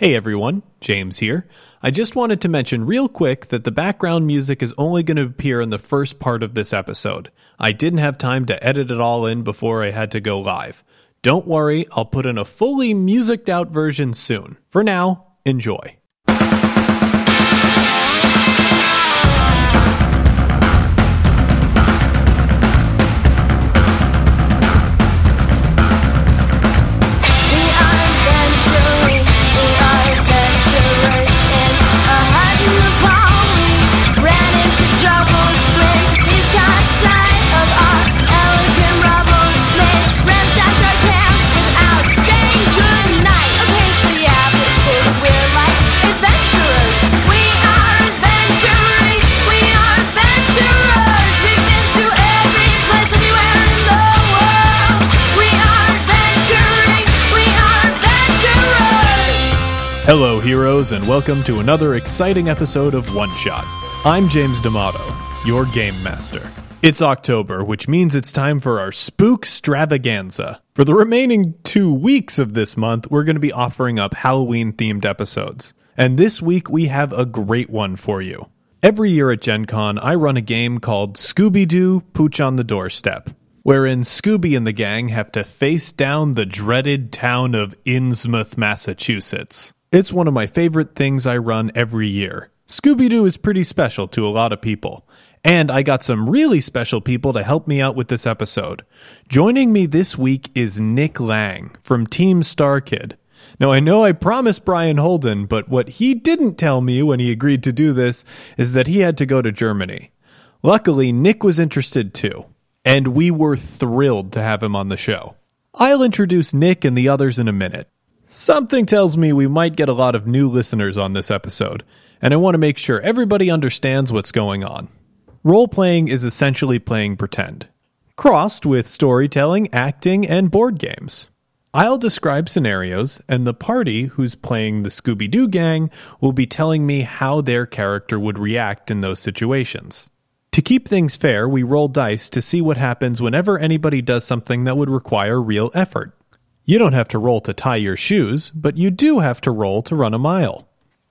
Hey everyone, James here. I just wanted to mention real quick that the background music is only going to appear in the first part of this episode. I didn't have time to edit it all in before I had to go live. Don't worry, I'll put in a fully musicked out version soon. For now, enjoy. Hello, heroes, and welcome to another exciting episode of One Shot. I'm James D'Amato, your game master. It's October, which means it's time for our Spook Stravaganza. For the remaining two weeks of this month, we're going to be offering up Halloween themed episodes. And this week, we have a great one for you. Every year at Gen Con, I run a game called Scooby Doo Pooch on the Doorstep, wherein Scooby and the gang have to face down the dreaded town of Innsmouth, Massachusetts. It's one of my favorite things I run every year. Scooby Doo is pretty special to a lot of people. And I got some really special people to help me out with this episode. Joining me this week is Nick Lang from Team StarKid. Now, I know I promised Brian Holden, but what he didn't tell me when he agreed to do this is that he had to go to Germany. Luckily, Nick was interested too, and we were thrilled to have him on the show. I'll introduce Nick and the others in a minute. Something tells me we might get a lot of new listeners on this episode, and I want to make sure everybody understands what's going on. Role playing is essentially playing pretend, crossed with storytelling, acting, and board games. I'll describe scenarios, and the party who's playing the Scooby Doo gang will be telling me how their character would react in those situations. To keep things fair, we roll dice to see what happens whenever anybody does something that would require real effort. You don't have to roll to tie your shoes, but you do have to roll to run a mile.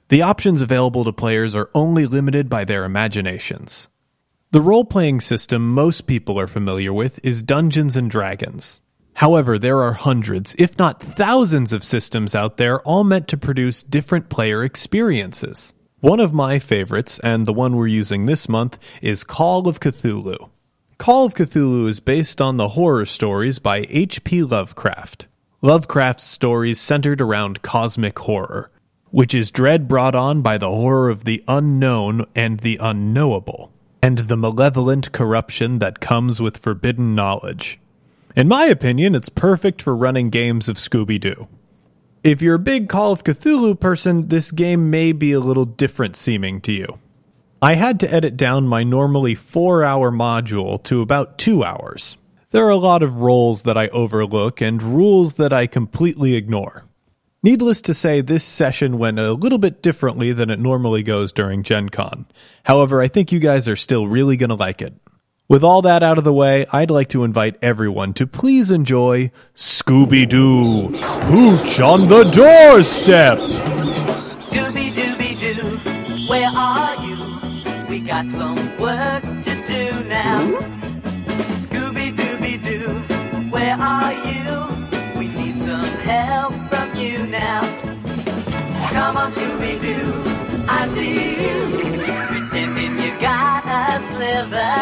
The options available to players are only limited by their imaginations. The role playing system most people are familiar with is Dungeons and Dragons. However, there are hundreds, if not thousands, of systems out there all meant to produce different player experiences. One of my favorites, and the one we're using this month, is Call of Cthulhu. Call of Cthulhu is based on the horror stories by H.P. Lovecraft. Lovecraft's stories centered around cosmic horror, which is dread brought on by the horror of the unknown and the unknowable, and the malevolent corruption that comes with forbidden knowledge. In my opinion, it's perfect for running games of Scooby Doo. If you're a big Call of Cthulhu person, this game may be a little different seeming to you. I had to edit down my normally four hour module to about two hours. There are a lot of roles that I overlook and rules that I completely ignore. Needless to say, this session went a little bit differently than it normally goes during Gen Con. However, I think you guys are still really going to like it. With all that out of the way, I'd like to invite everyone to please enjoy Scooby Doo Pooch on the Doorstep! Scooby Dooby Doo, where are you? We got some work to do now. Are you? We need some help from you now. Come on, Scooby Doo, I see you. Pretending you got a sliver.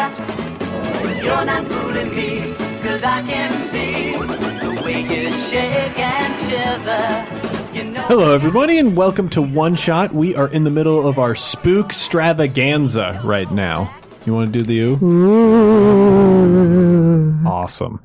You're not fooling me, cause I can see the way you shake and shiver. You know Hello, everybody, and welcome to One Shot. We are in the middle of our spook stravaganza right now. You want to do the ooh? Awesome.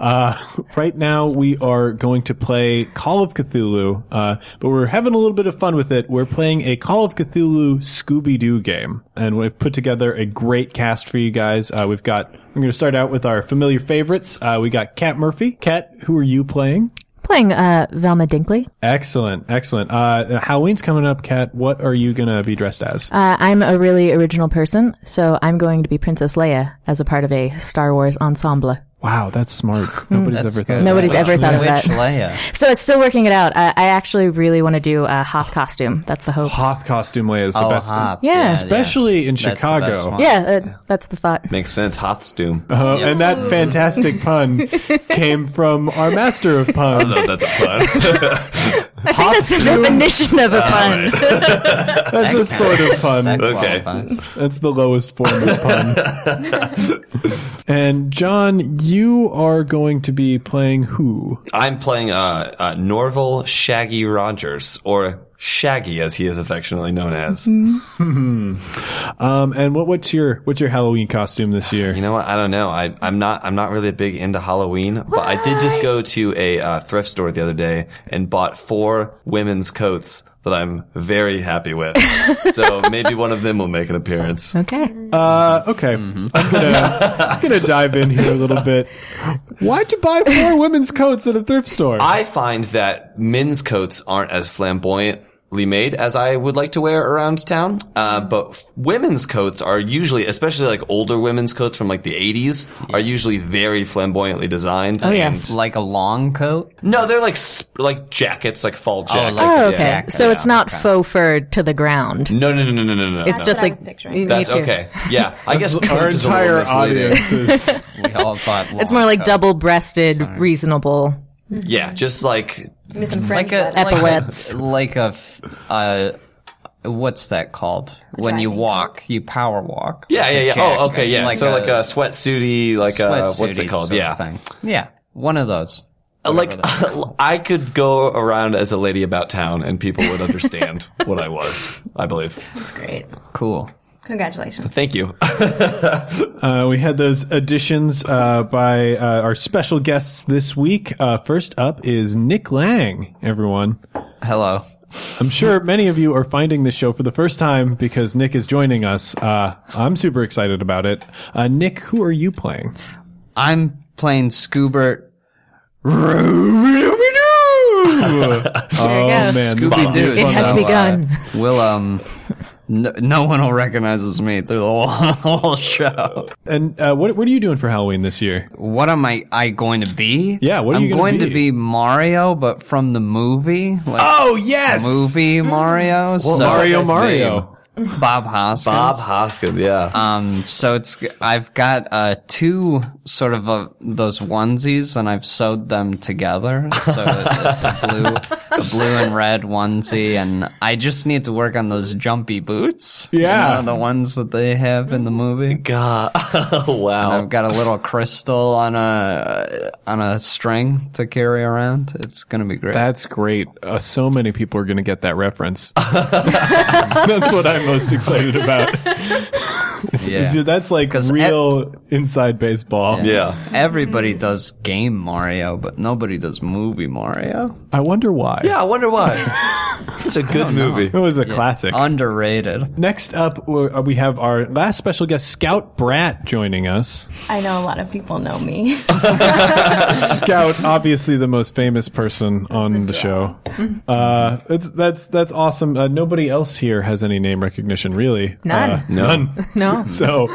Uh, right now, we are going to play Call of Cthulhu, uh, but we're having a little bit of fun with it. We're playing a Call of Cthulhu Scooby Doo game, and we've put together a great cast for you guys. Uh, we've got, we're going to start out with our familiar favorites. Uh, we got Kat Murphy. Kat, who are you playing? Playing uh, Velma Dinkley. Excellent, excellent. Uh, Halloween's coming up, Kat. What are you gonna be dressed as? Uh, I'm a really original person, so I'm going to be Princess Leia as a part of a Star Wars ensemble. Wow, that's smart. Nobody's That's ever thought. good. of Nobody's that. ever thought of that. Leia? So it's still working it out. I, I actually really want to do a Hoth costume. That's the hope. Hoth costume Leia is the Oh, best. Hop. Yeah. Especially in That's Chicago. Yeah, uh, that's the thought. Makes sense. Hothstoom. Uh, and that fantastic pun came from our master of puns. No, that's a fun. I think that's the definition of a pun. That's a sort of pun. That Okay. qualifies. That's the lowest form of pun. and John, you are going to be playing who? I'm playing uh, uh, Norville Shaggy Rogers, or Shaggy as he is affectionately known as. Um, and what, what's your what's your Halloween costume this year? You know what? I don't know. I, I'm not. I'm not really a big into Halloween, but I did just go to a uh, thrift store the other day and bought four women's coats that I'm very happy with. so maybe one of them will make an appearance. Okay. Uh, okay, I'm gonna I'm gonna dive in here a little bit. Why'd you buy four women's coats at a thrift store? I find that men's coats aren't as flamboyantly made as I would like to wear around town. Uh, but f- women's coats are usually, especially like older women's coats from like the 80s, are usually very flamboyantly designed. Oh, and- yes. Like a long coat? No, they're like sp- like jackets, like fall jackets. like- Oh, okay. Jacket, So it's not okay. faux fur to the ground. No, no, no, no, no, no, no. It's no. just what I like was picturing. That's too. okay. Yeah, I guess our coats is a little entire misleading. audience is We all thought long It's more like coat. double-breasted, reasonable. Yeah, just like Give me some like a. Epaulettes. like a uh, what's that called when you driving walk? You power walk. yeah, yeah, yeah. Jacket. Oh, okay, yeah. Like so a like a sweatsuity, like a what's it called? Yeah, thing. yeah, one of those. Uh, like I could go around as a lady about town, and people would understand what I was. I believe. That's great. Cool. Congratulations. Thank you. Uh, we had those additions uh, by uh, our special guests this week. Uh, first up is Nick Lang, everyone. Hello. I'm sure many of you are finding this show for the first time because Nick is joining us. Uh, I'm super excited about it. Uh, Nick, who are you playing? I'm playing Scoobert. oh go. man, Scooby Doo. It has begun. will um. No, no one will recognize me through the whole, whole show. and uh, what what are you doing for Halloween this year? What am I? I going to be? Yeah, what are I'm you going be? to be Mario, but from the movie, like Oh yes, movie Mario. so Mario Mario. Bob Hoskins. Bob Hoskins. Yeah. Um, so it's I've got uh two sort of uh, those onesies, and I've sewed them together. So it's a blue, a blue and red onesie, and I just need to work on those jumpy boots. you Yeah. know, the ones that they have in the movie. God. wow. I've got a little crystal on a on a string to carry around. It's gonna be great. That's great. Uh, so many people are going to get that reference. That's what I'm most excited about. yeah. That's like real inside baseball. yeah. Everybody does game Mario, but nobody does movie Mario. I wonder why. Yeah. I wonder why. it's a good movie. It was a classic. Underrated. Next up, we uh, have our last special guest, Scout Bratt, joining us. I know a lot of people know me. Scout, obviously the most famous person on the show. Uh, it's, that's that's awesome. Uh, nobody else here has any name recognition, really. None. Uh, none. No. So,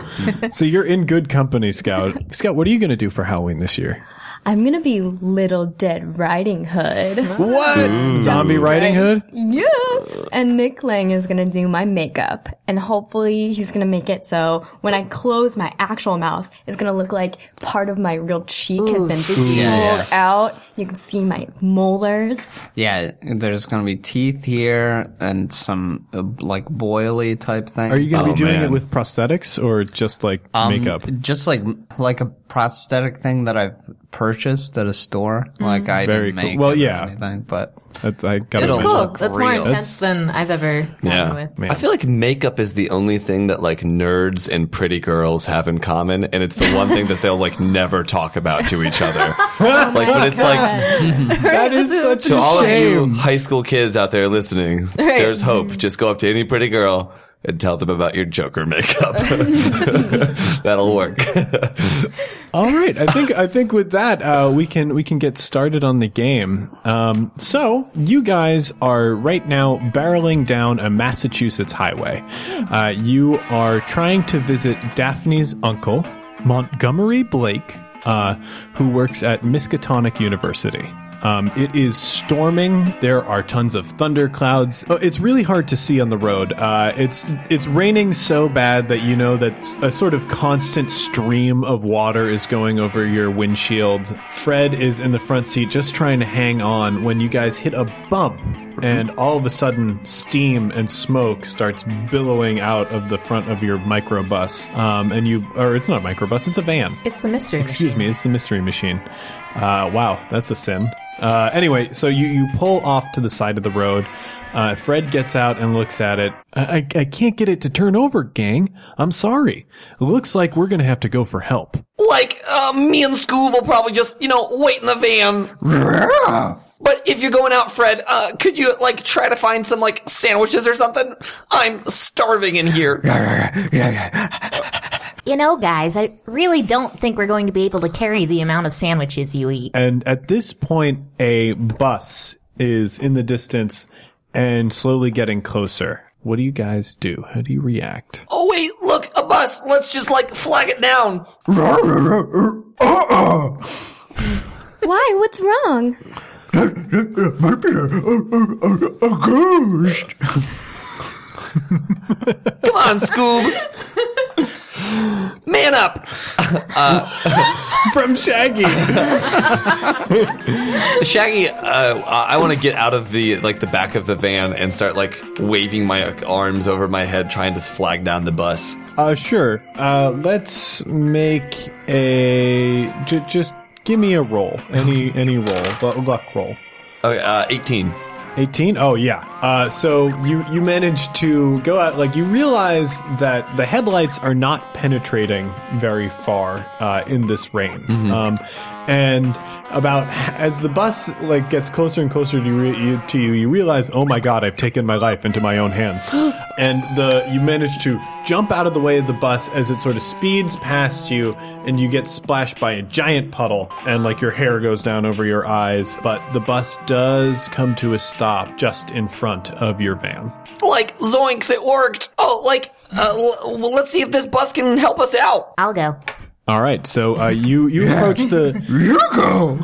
so you're in good company, Scout. Scout, what are you going to do for Halloween this year? I'm gonna be Little Dead Riding Hood. What? Zombie Riding Hood? Yes! And Nick Lang is gonna do my makeup. And hopefully he's gonna make it so when I close my actual mouth, it's gonna look like part of my real cheek has been pulled out. You can see my molars. Yeah, there's gonna be teeth here and some uh, like boily type thing. Are you going to Oh, be doing man. it with prosthetics or just like makeup? Just like like a prosthetic thing that I've purchased at a store. Mm. Like I Very didn't cool. make Well, it or yeah. anything, but That's, I got It'll cool. Cool. look That's more real. intense than I've ever Yeah. with. Man. I feel like makeup is the only thing that like nerds and pretty girls have in common, and it's the one thing that they'll like never talk about to each other. Oh like, but it's like That is such to a all of you high school kids out there listening, there's hope. Just go up to any pretty girl and tell them about your Joker makeup. That'll work. All right, I think I think with that uh, we can we can get started on the game. Um, so you guys are right now barreling down a Massachusetts highway. Uh, you are trying to visit Daphne's uncle, Montgomery Blake, uh, who works at Miskatonic University. Um, it is storming. There are tons of thunder clouds. Oh, it's really hard to see on the road. Uh, it's it's raining so bad that you know that a sort of constant stream of water is going over your windshield. Fred is in the front seat just trying to hang on when you guys hit a bump, and all of a sudden, steam and smoke starts billowing out of the front of your microbus. Um, and you, or it's not a microbus, it's a van. It's the mystery. Excuse me, it's the mystery machine. Uh, wow, that's a sin. Uh, anyway, so you, you pull off to the side of the road. Uh, Fred gets out and looks at it. I, I, I can't get it to turn over, gang. I'm sorry. Looks like we're gonna have to go for help. Like, uh, me and Scoob will probably just, you know, wait in the van. But if you're going out, Fred, uh, could you, like, try to find some, like, sandwiches or something? I'm starving in here. You know, guys, I really don't think we're going to be able to carry the amount of sandwiches you eat. And at this point, a bus is in the distance and slowly getting closer. What do you guys do? How do you react? Oh, wait, look, a bus. Let's just, like, flag it down. Why? What's wrong? Might be a, a, a, a ghost. Come on, Scoob. Man up. From Shaggy! Shaggy, uh, I want to get out of the like the back of the van and start like waving my arms over my head, trying to flag down the bus. Uh, sure. Uh, let's make a j- just give me a roll. Any any roll, Lu- luck roll. Okay, uh, eighteen. 18 oh yeah. Uh, so you you manage to go out like you realize that the headlights are not penetrating very far uh, in this rain. Um, and about as the bus like gets closer and closer to you, you to you you realize oh my god i've taken my life into my own hands and the you manage to jump out of the way of the bus as it sort of speeds past you and you get splashed by a giant puddle and like your hair goes down over your eyes but the bus does come to a stop just in front of your van Like zoinks, it worked. Oh, like, uh, l- well, let's see if this bus can help us out. I'll go. All right so uh, you you approach the You go.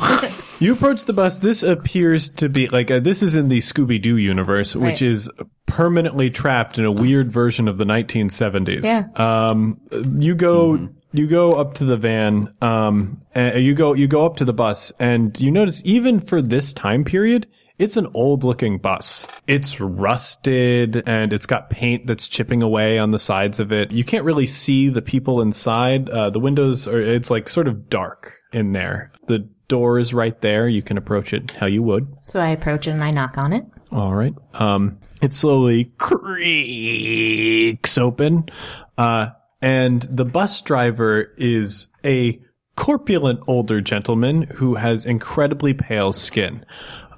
You approach the bus. This appears to be like uh, this is in the Scooby Doo universe, which Right. is permanently trapped in a weird version of the 1970s. Yeah. Um, you go. You go up to the van. Um, and you go. You go up to the bus, and you notice even for this time period, it's an old-looking bus. It's rusted, and it's got paint that's chipping away on the sides of it. You can't really see the people inside. Uh, the windows are. It's like sort of dark in there. The door is right there. You can approach it how you would. So I approach it and I knock on it. All right. Um, it slowly creaks open. Uh, and the bus driver is a corpulent older gentleman who has incredibly pale skin.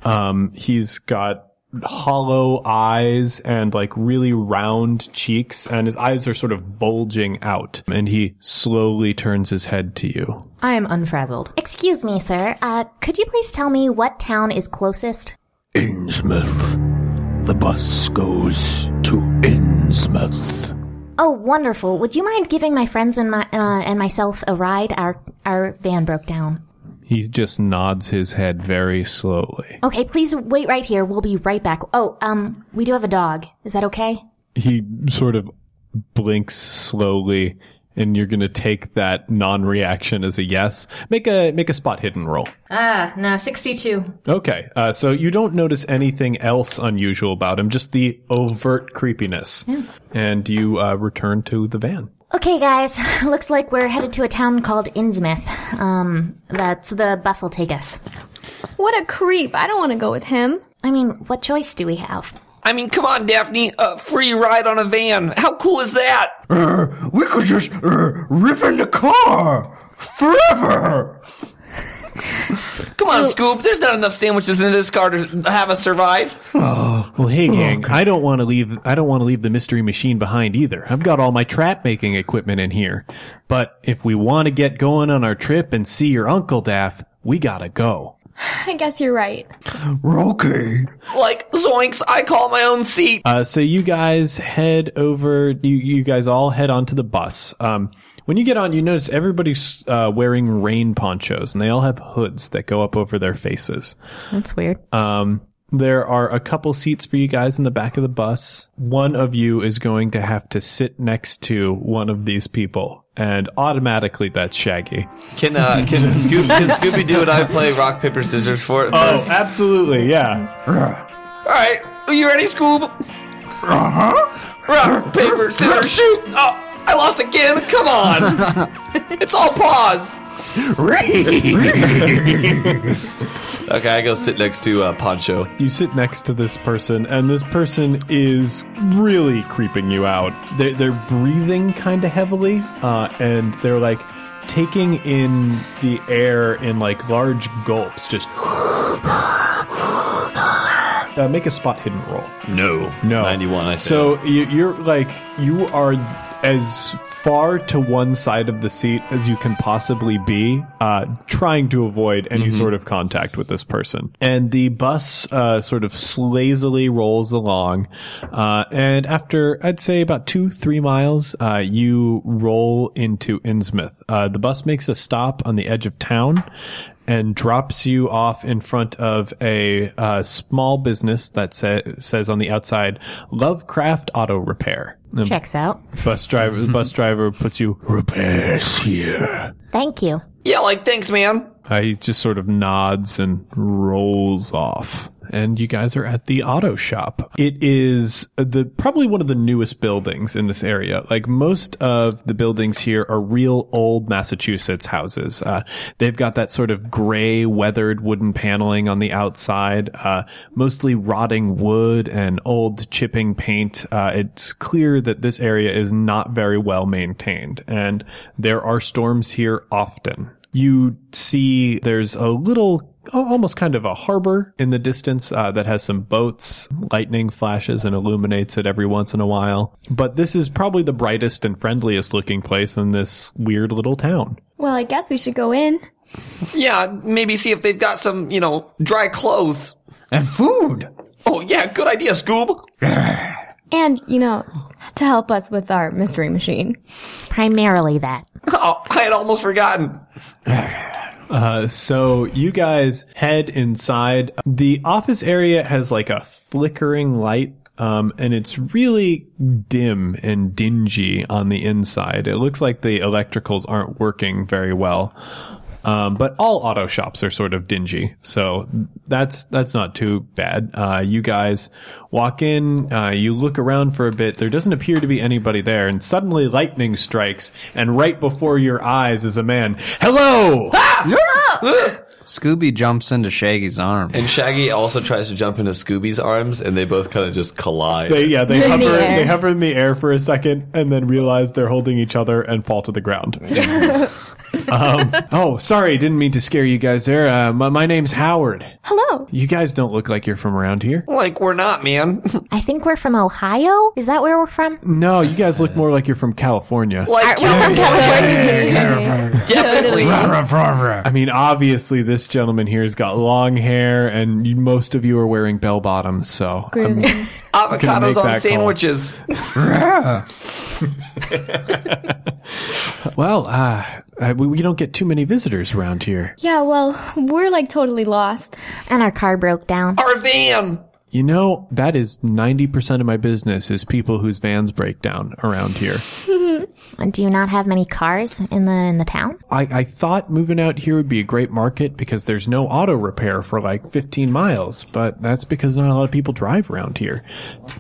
Um, he's got hollow eyes and like really round cheeks and his eyes are sort of bulging out and he slowly turns his head to you. I am unfrazzled. Excuse me, sir. Uh, could you please tell me what town is closest? Innsmouth. The bus goes to Innsmouth. Oh, wonderful. Would you mind giving my friends and my uh, and myself a ride? Our our van broke down. He just nods his head very slowly. Okay, please wait right here. We'll be right back. Oh, um, we do have a dog. Is that okay? he sort of blinks slowly and you're going to take that non-reaction as a yes make a make a spot hidden roll Ah, no, 62. okay uh, so you don't notice anything else unusual about him just the overt creepiness yeah. and you uh, return to the van Okay, guys. Looks like we're headed to a town called Innsmouth. Um, that's the bus will take us. What a creep. I don't want to go with him. I mean, what choice do we have? I mean, come on, Daphne. A free ride on a van. How cool is that? Uh, we could just uh, riff in the car forever. Come on, Scoob. There's not enough sandwiches in this car to have us survive. well hey gang i don't want to leave i don't want to leave the mystery machine behind either i've got all my trap making equipment in here but if we want to get going on our trip and see your uncle daff we gotta go I guess you're right. Okay. Like zoinks, I call my own seat. Uh, so you guys head over. You you guys all head onto the bus. Um, when you get on, you notice everybody's uh, wearing rain ponchos, and they all have hoods that go up over their faces. That's weird. Um, there are a couple seats for you guys in the back of the bus. One of you is going to have to sit next to one of these people, and automatically that's Shaggy. Can uh, can, Scoob, can Scooby Doo and I play rock paper scissors for it first? absolutely, yeah. All right, are you ready, Scoob? Uh huh. Rock paper scissors shoot. Oh, I lost again. Come on. it's all pause. Okay, I go sit next to uh, Poncho. You sit next to this person, and this person is really creeping you out. They're, they're breathing kind of heavily, uh, and they're like taking in the air in like large gulps. Just uh, make a spot hidden roll. No, No, 91. I see. So you, you're like you are as far to one side of the seat as you can possibly be, uh, trying to avoid any sort of contact with this person. And the bus uh, sort of lazily rolls along, uh, and after I'd say about two three miles, uh, you roll into Innsmouth. Uh, the bus makes a stop on the edge of town and drops you off in front of a uh, small business that sa- says on the outside Lovecraft Auto Repair. The Checks out. bus driver, the bus driver puts you repairs here. Thank you. Yeah, like thanks, man. Uh, he just sort of nods and rolls off. And you guys are at the auto shop. It is the probably one of the newest buildings in this area. Like most of the buildings here are real old Massachusetts houses. Uh, they've got that sort of gray, weathered wooden paneling on the outside, uh, mostly rotting wood and old chipping paint. Uh, it's clear that this area is not very well maintained, and there are storms here often you see there's a little almost kind of a harbor in the distance uh, that has some boats lightning flashes and illuminates it every once in a while but this is probably the brightest and friendliest looking place in this weird little town Well, I guess we should go in. Yeah, maybe see if they've got some, you know, dry clothes. And food. Oh yeah, good idea, Scoob. And, you know, to help us with our mystery machine. Primarily that. Oh, I had almost forgotten. Uh, so you guys head inside. The office area has like a flickering light. Um, and it's really dim and dingy on the inside. It looks like the electricals aren't working very well. Um, but all auto shops are sort of dingy, so that's that's not too bad. Uh, you guys walk in, uh, you look around for a bit. There doesn't appear to be anybody there, and suddenly lightning strikes, and right before your eyes is a man. Hello. Scooby jumps into Shaggy's arm. And Shaggy also tries to jump into Scooby's arms, and they both kind of just collide. They, yeah, they In the air. They hover in the air for a second, and then realize they're holding each other and fall to the ground. Um, oh, sorry, didn't mean to scare you guys there. Uh, my, my name's Howard. Hello. You guys don't look like you're from around here. like we're not, man. I think we're from Ohio. Is that where we're from? No, you guys look more like you're from California. like We're from California. Definitely. I mean, obviously, this gentleman here has got long hair, and you, most of you are wearing bell bottoms. So, I'm- Avocados make on that call. sandwiches. well, uh, uh, we, we don't get too many visitors around here. Yeah, well, we're like totally lost. And our car broke down. Our van. You know, that is 90% of my business is people whose vans break down around here. Do you not have many cars in the in the town? I, I thought moving out here would be a great market because there's no auto repair for like 15 miles, but that's because not a lot of people drive around here.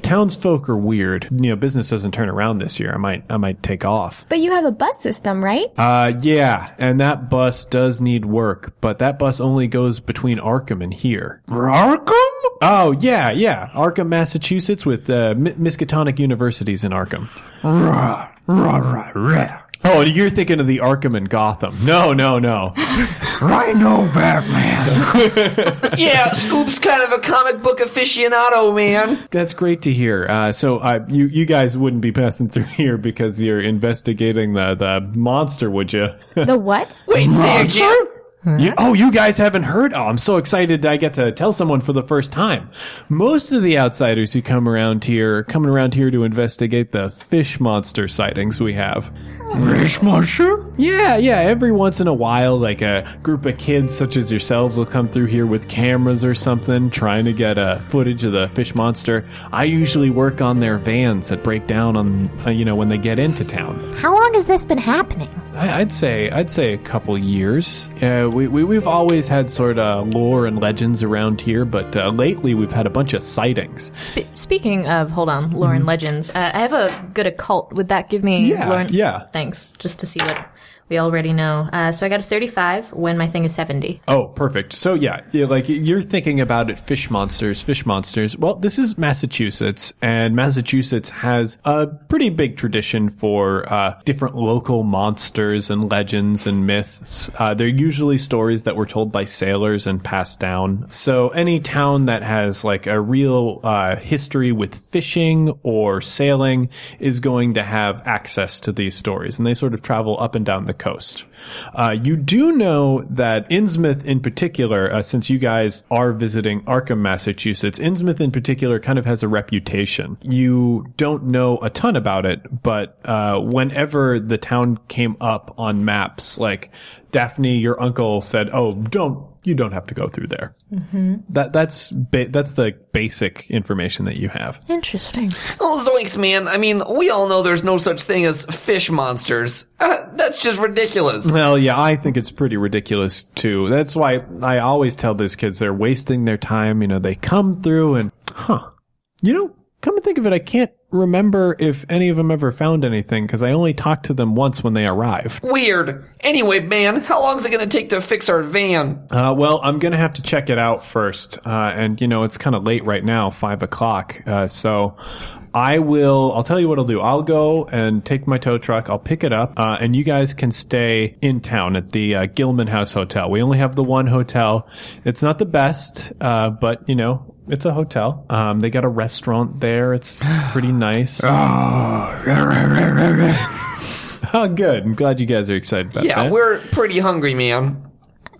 Townsfolk are weird. You know, business doesn't turn around this year. I might, I might take off. But you have a bus system, right? Uh, yeah, and that bus does need work, but that bus only goes between Arkham and here. Arkham? Oh, yeah, yeah. Arkham, Massachusetts with, uh, M- Miskatonic Universities in Arkham. Rah, rah, rah, rah. Oh, you're thinking of the Arkham and Gotham. No, no, no. Rhino Batman. Yeah, Scoob's kind of a comic book aficionado, man. That's great to hear. Uh, so uh, you you guys wouldn't be passing through here because you're investigating the the monster, would you? The what? Wait, say again. You, oh, you guys haven't heard? Oh, I'm so excited I get to tell someone for the first time. Most of the outsiders who come around here are coming around here to investigate the fish monster sightings we have. Fish monster? Yeah, yeah. Every once in a while, like a group of kids such as yourselves will come through here with cameras or something, trying to get a footage of the fish monster. I usually work on their vans that break down on, uh, you know, when they get into town. How long has this been happening? I- I'd say, I'd say a couple years. Uh, we, we we've always had sort of lore and legends around here, but uh, lately we've had a bunch of sightings. Spe- speaking of, hold on, lore and legends, uh, I have a good occult. Would that give me Yeah, lore and- yeah. Thanks, just to see what we already know. Uh, so I got a 35 when my thing is 70. Oh, perfect. So yeah, yeah, like you're thinking about it, fish monsters, fish monsters. Well, this is Massachusetts, and Massachusetts has a pretty big tradition for uh, different local monsters and legends and myths. Uh, they're usually stories that were told by sailors and passed down. So any town that has like a real uh, history with fishing or sailing is going to have access to these stories, and they sort of travel up and down the coast. Uh, you do know that Innsmouth, in particular, uh, since you guys are visiting Arkham, Massachusetts, Innsmouth in particular kind of has a reputation. You don't know a ton about it, but uh, whenever the town came up on maps, like Daphne, your uncle said, "Oh, don't." You don't have to go through there. That that's ba- that's the basic information that you have. Interesting. Well, zoinks, man. I mean, we all know there's no such thing as fish monsters. Uh, that's just ridiculous. Well, yeah, I think it's pretty ridiculous too. That's why I always tell these kids they're wasting their time. You know, they come through and, huh, you know, come and think of it, I can't remember if any of them ever found anything because I only talked to them once when they arrived. Weird. Anyway, man, how long is it gonna take to fix our van? Uh, well, I'm gonna have to check it out first, uh, and you know it's kind of late right now, five o'clock. Uh, so I will. I'll tell you what I'll do. I'll go and take my tow truck. I'll pick it up, uh, and you guys can stay in town at the uh, Gilman House Hotel. We only have the one hotel. It's not the best, uh, but you know. It's a hotel. Um, they got a restaurant there. It's pretty nice. oh, good. I'm glad you guys are excited about it. Yeah, that. we're pretty hungry, man.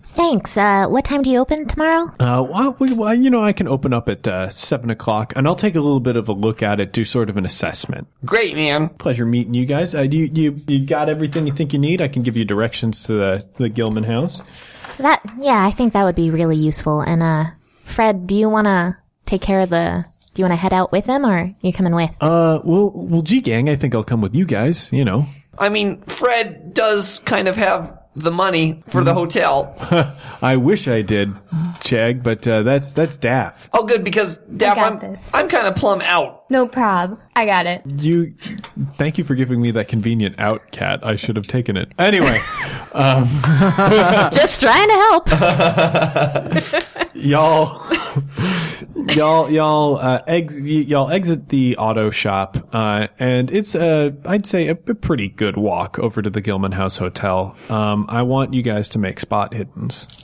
Thanks. Uh, what time do you open tomorrow? Uh, well, we, well, you know, I can open up at uh, seven o'clock, and I'll take a little bit of a look at it, do sort of an assessment. Great, man. Pleasure meeting you guys. Uh, you, you, you got everything you think you need. I can give you directions to the the Gilman house. That yeah, I think that would be really useful. And uh, Fred, do you want to take care of the? Do you want to head out with him, or are you coming with? Uh, well, well, G gang, I think I'll come with you guys. You know, I mean, Fred does kind of have the money for the hotel. I wish I did, Shag, but uh, that's that's Daff. Oh, good, because Daff, got I'm, this. I'm kind of plumb out. No prob. I got it. You, thank you for giving me that convenient out, Kat. I should have taken it. Anyway, Just trying to help. y'all y'all y'all uh, ex- y'all exit the auto shop uh, and it's a i'd say a, a pretty good walk over to the gilman house hotel um, i want you guys to make spot hiddens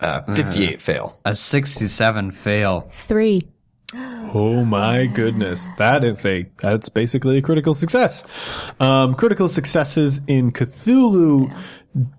Uh, 58 fail. A 67 fail. Three. oh my goodness that is a that's basically a critical success um, critical successes in cthulhu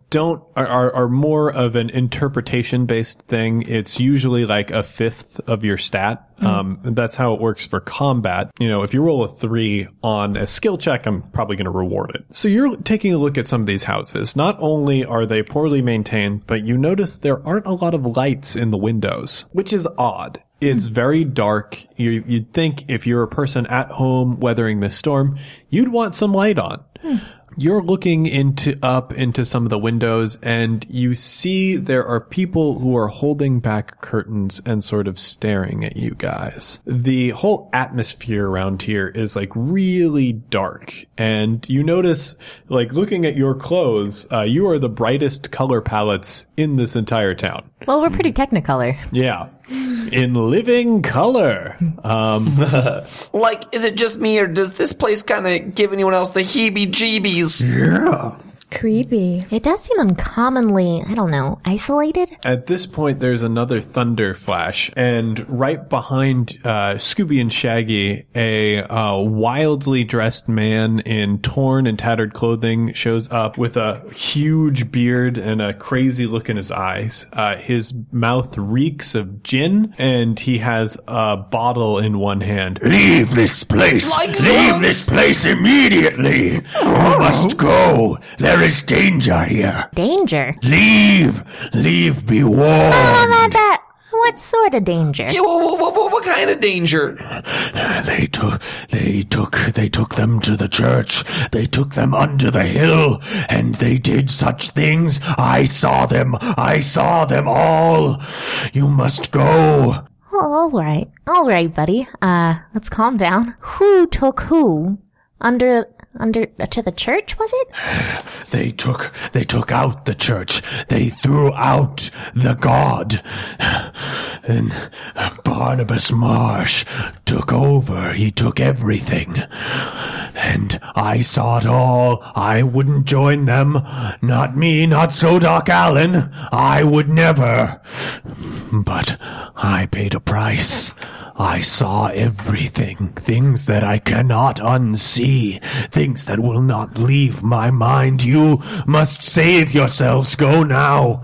don't are, are, more of an interpretation based thing. It's usually like a fifth of your stat. Mm-hmm. Um, that's how it works for combat. You know, if you roll a three on a skill check, I'm probably going to reward it. So you're taking a look at some of these houses. Not only are they poorly maintained, but you notice there aren't a lot of lights in the windows, which is odd. It's mm-hmm. very dark. You, you'd think if you're a person at home weathering this storm, you'd want some light on. Hmm. You're looking into up into some of the windows and you see there are people who are holding back curtains and sort of staring at you guys. The whole atmosphere around here is like really dark and you notice like looking at your clothes, uh, you are the brightest color palettes in this entire town. Well, we're pretty technicolor. Yeah. In living color. Um, Like, is it just me, or does this place kind of give anyone else the heebie-jeebies? Yeah. Creepy. It does seem uncommonly, I don't know, isolated. At this point, there's another thunder flash, and right behind uh, Scooby and Shaggy, a uh, wildly dressed man in torn and tattered clothing shows up with a huge beard and a crazy look in his eyes. Uh, his mouth reeks of gin, and he has a bottle in one hand. Leave this place! Leave this place immediately! You must go! There is danger here! Danger. Leave! Leave, be warned! Uh, that, what sort of danger? Yeah, what, what, what, what kind of danger? They took, they took, they took them to the church. They took them under the hill, and they did such things. I saw them. I saw them all. You must go. Oh, all right. All right, buddy. Uh, let's calm down. Who took who? Under, under, to the church, was it? They took, they took out the church. They threw out the God. And Barnabas Marsh took over. He took everything. And I saw it all. I wouldn't join them. Not me, not Zadok Allen. I would never. But I paid a price. I saw everything, things that I cannot unsee, things that will not leave my mind. You must save yourselves. Go now.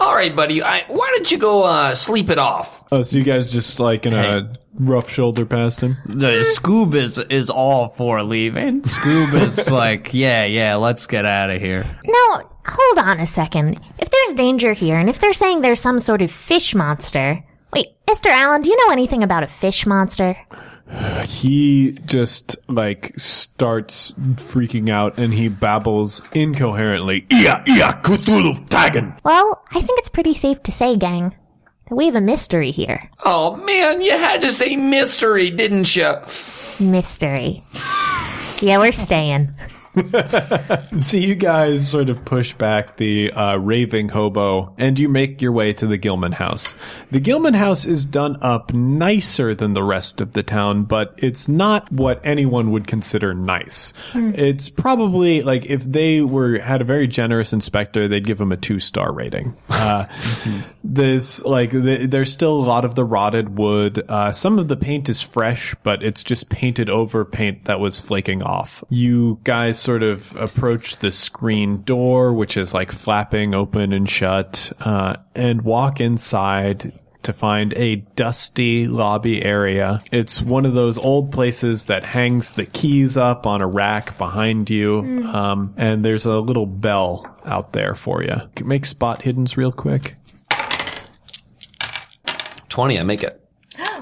All right, buddy. I, why don't you go uh, sleep it off? Oh, so you guys just like in a rough shoulder past him? The Scoob is is all for leaving. Scoob is like, yeah, yeah, let's get out of here. No, hold on a second. If there's danger here, and if they're saying there's some sort of fish monster. Wait, Mr. Allen, do you know anything about a fish monster? He just like starts freaking out and he babbles incoherently. Ia, ia, Cthulhu, fhtagn. Well, I think it's pretty safe to say, gang, that we have a mystery here. Oh man, you had to say mystery, didn't you? Mystery. Yeah, we're staying. So you guys sort of push back the uh, raving hobo and you make your way to the Gilman house. The Gilman house is done up nicer than the rest of the town, but it's not what anyone would consider nice. It's probably like if they were had a very generous inspector, they'd give them a two star rating. Uh, this like the, there's still a lot of the rotted wood. Uh, some of the paint is fresh, but it's just painted over paint that was flaking off. You guys sort of approach the screen door, which is like flapping open and shut, uh, and walk inside to find a dusty lobby area. It's one of those old places that hangs the keys up on a rack behind you. Um, and there's a little bell out there for you. Make spot hiddens real quick. 20, I make it.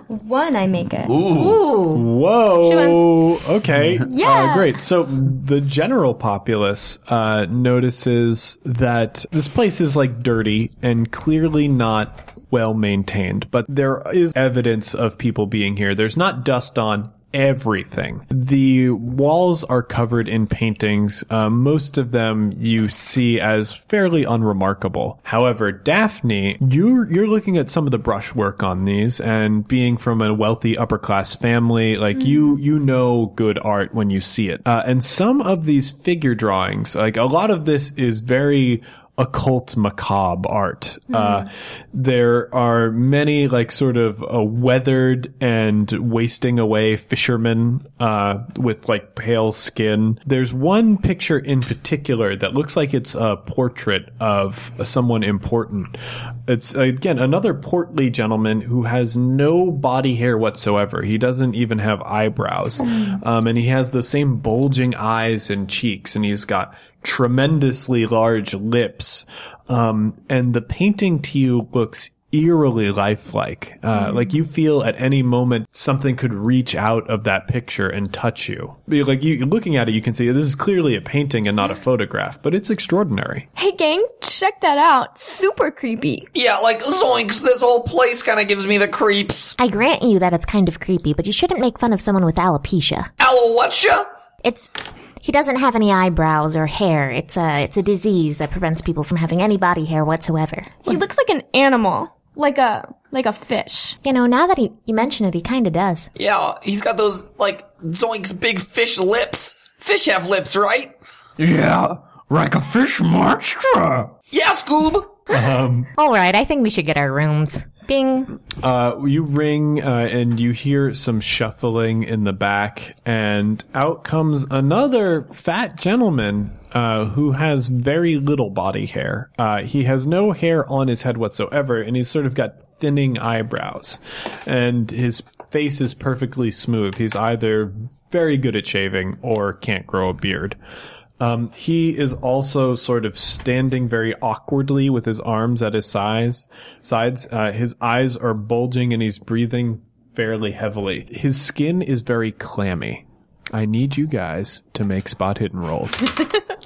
One, I make it. Ooh. Whoa. Okay. Yeah. Uh, great. So the general populace uh, notices that this place is like dirty and clearly not well maintained, but there is evidence of people being here. There's not dust on everything. The walls are covered in paintings. Uh, most of them you see as fairly unremarkable. However, Daphne, you're you're looking at some of the brushwork on these, and being from a wealthy upper class family, like you you know good art when you see it. Uh, and some of these figure drawings, like a lot of this, is very occult macabre art. Uh, there are many like sort of uh, weathered and wasting away fishermen uh, with like pale skin. There's one picture in particular that looks like it's a portrait of someone important. It's again another portly gentleman who has no body hair whatsoever. He doesn't even have eyebrows, um, and he has the same bulging eyes and cheeks, and he's got tremendously large lips. Um, and the painting to you looks eerily lifelike. Uh, like you feel at any moment something could reach out of that picture and touch you. Be- Like you, looking at it, you can see this is clearly a painting and not a photograph, but it's extraordinary. Hey, gang, check that out. Super creepy. Yeah, like zoinks, this whole place kind of gives me the creeps. I grant you that it's kind of creepy, but you shouldn't make fun of someone with alopecia. Aloe whatcha? It's he doesn't have any eyebrows or hair. It's a it's a disease that prevents people from having any body hair whatsoever. He looks like an animal. Like a, like a fish. You know, now that he, you mention it, he kind of does. Yeah, he's got those, like, zoinks big fish lips. Fish have lips, right? Yeah, like a fish monster. Yeah, Scoob. Um, All right, I think we should get our rooms. Bing. Uh, you ring uh, and you hear some shuffling in the back, and out comes another fat gentleman uh, who has very little body hair. Uh, he has no hair on his head whatsoever, and he's sort of got thinning eyebrows, and his face is perfectly smooth. He's either very good at shaving or can't grow a beard. Um, he is also sort of standing very awkwardly with his arms at his size, sides. Uh, his eyes are bulging and he's breathing fairly heavily. His skin is very clammy. I need you guys to make spot hidden rolls.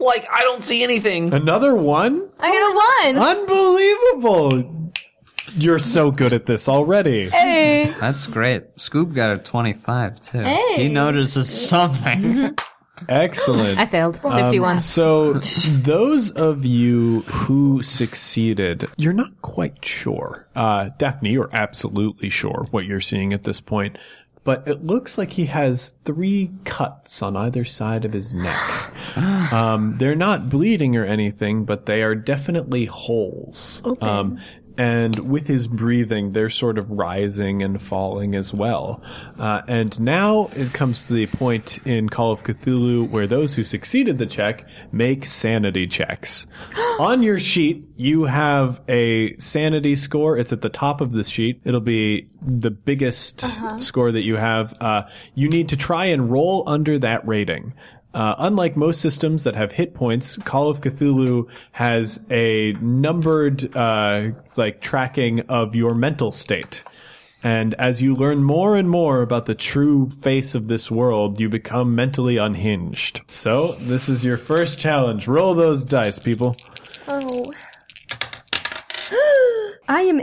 Like, I don't see anything. Another one? I got a one. Unbelievable! You're so good at this already. Hey. That's great. Scoob got a 25 too. Hey. He notices something. Excellent. I failed. 51. So, those of you who succeeded, you're not quite sure. Uh, Daphne, you're absolutely sure what you're seeing at this point. But it looks like he has three cuts on either side of his neck. um, they're not bleeding or anything, but they are definitely holes. Um, and with his breathing, they're sort of rising and falling as well. Uh, and now it comes to the point in Call of Cthulhu where those who succeeded the check make sanity checks. On your sheet, you have a sanity score. It's at the top of the sheet. It'll be the biggest score that you have. Uh, you need to try and roll under that rating. Uh, unlike most systems that have hit points, Call of Cthulhu has a numbered, uh, like tracking of your mental state. And as you learn more and more about the true face of this world, you become mentally unhinged. So, this is your first challenge. Roll those dice, people. Oh. I am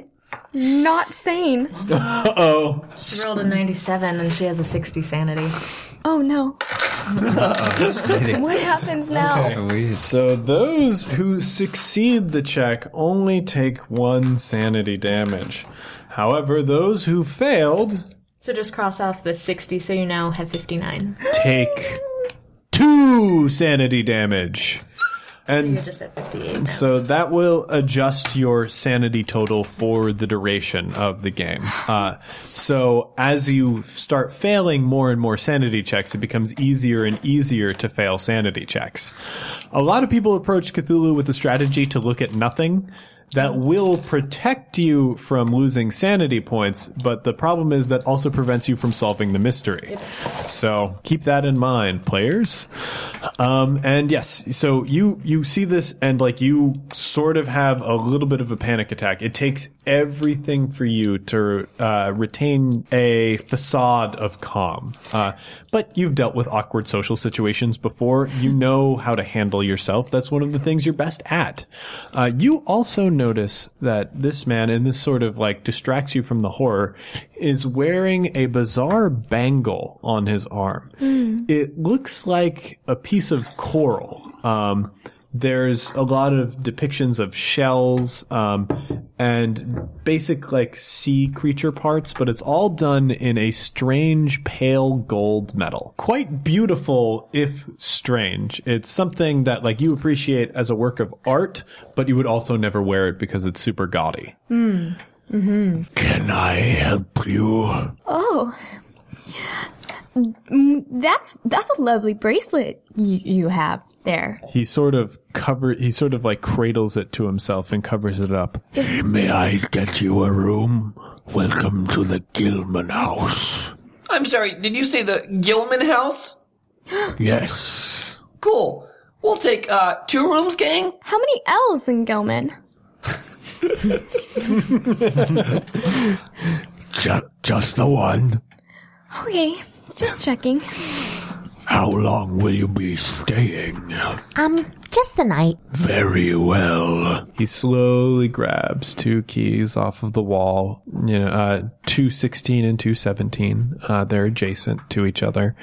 not sane. Uh-oh. She rolled a 97 and she has a 60 sanity. Oh no. What happens now? So those who succeed the check only take one sanity damage. However, those who failed So just cross off the 60 so you now have 59. take two sanity damage. And You're just at 58 now. So that will adjust your sanity total for the duration of the game. Uh, so as you start failing more and more sanity checks, it becomes easier and easier to fail sanity checks. A lot of people approach Cthulhu with the strategy to look at nothing. That will protect you from losing sanity points, but the problem is that also prevents you from solving the mystery. So keep that in mind, players. Um, and yes, so you you see this and like you sort of have a little bit of a panic attack. It takes everything for you to uh, retain a facade of calm. Uh, but you've dealt with awkward social situations before. You know how to handle yourself. That's one of the things you're best at. Uh, you also notice that this man, and this sort of like distracts you from the horror, is wearing a bizarre bangle on his arm. It looks like a piece of coral. Um, there's a lot of depictions of shells um, and basic like sea creature parts, but it's all done in a strange pale gold metal. Quite beautiful, if strange. It's something that like you appreciate as a work of art, but you would also never wear it because it's super gaudy. Hmm. Can I help you? Oh. Mm, That's that's a lovely bracelet you, you have there. He sort of cover he sort of like cradles it to himself and covers it up. May I get you a room? Welcome to the Gilman house. I'm sorry, did you say the Gilman house? Yes. Cool. We'll take uh, two rooms, gang. How many L's in Gilman? Ju- just the one. Okay, just checking. How long will you be staying? Um, just the night. Very well. He slowly grabs two keys off of the wall. You know, uh, 216 and 217. Uh, they're adjacent to each other.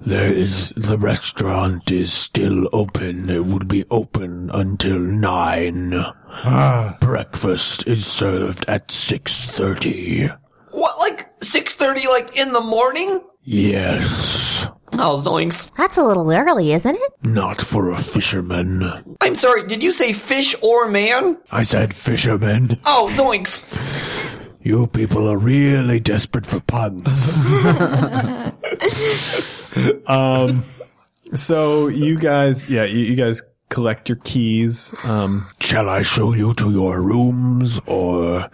There is the restaurant is still open. It would be open until nine. Ah. Breakfast is served at six thirty. What, like 6.30, like in the morning? Yes, Oh, zoinks. That's a little early, isn't it? not for a fisherman. I'm sorry, did you say fish or man? I said fisherman. Oh, zoinks. You people are really desperate for puns. Um, so you guys, yeah, you, you guys collect your keys. Um, Shall I show you to your rooms, or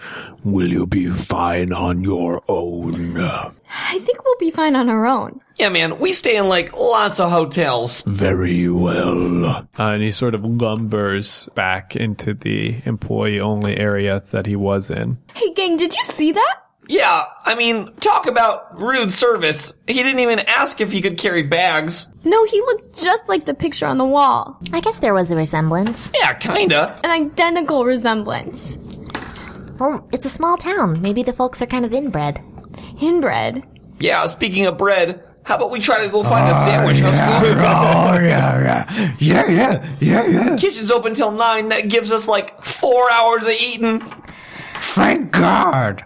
will you be fine on your own? I think we'll be fine on our own. Yeah, man, we stay in like lots of hotels. Very well. uh, and he sort of lumbers back into the employee only area that he was in. Hey, gang, did you see that? Yeah, I mean, talk about rude service. He didn't even ask if he could carry bags. No, he looked just like the picture on the wall. I guess there was a resemblance. Yeah, kinda. An identical resemblance. Well, it's a small town. Maybe the folks are kind of inbred. Inbred. Yeah, speaking of bread, how about we try to go find a oh, sandwich, huh, Scooby? Oh yeah, yeah, yeah, yeah, yeah, yeah. Kitchen's open till 9. That gives us like four hours of eating. Thank God.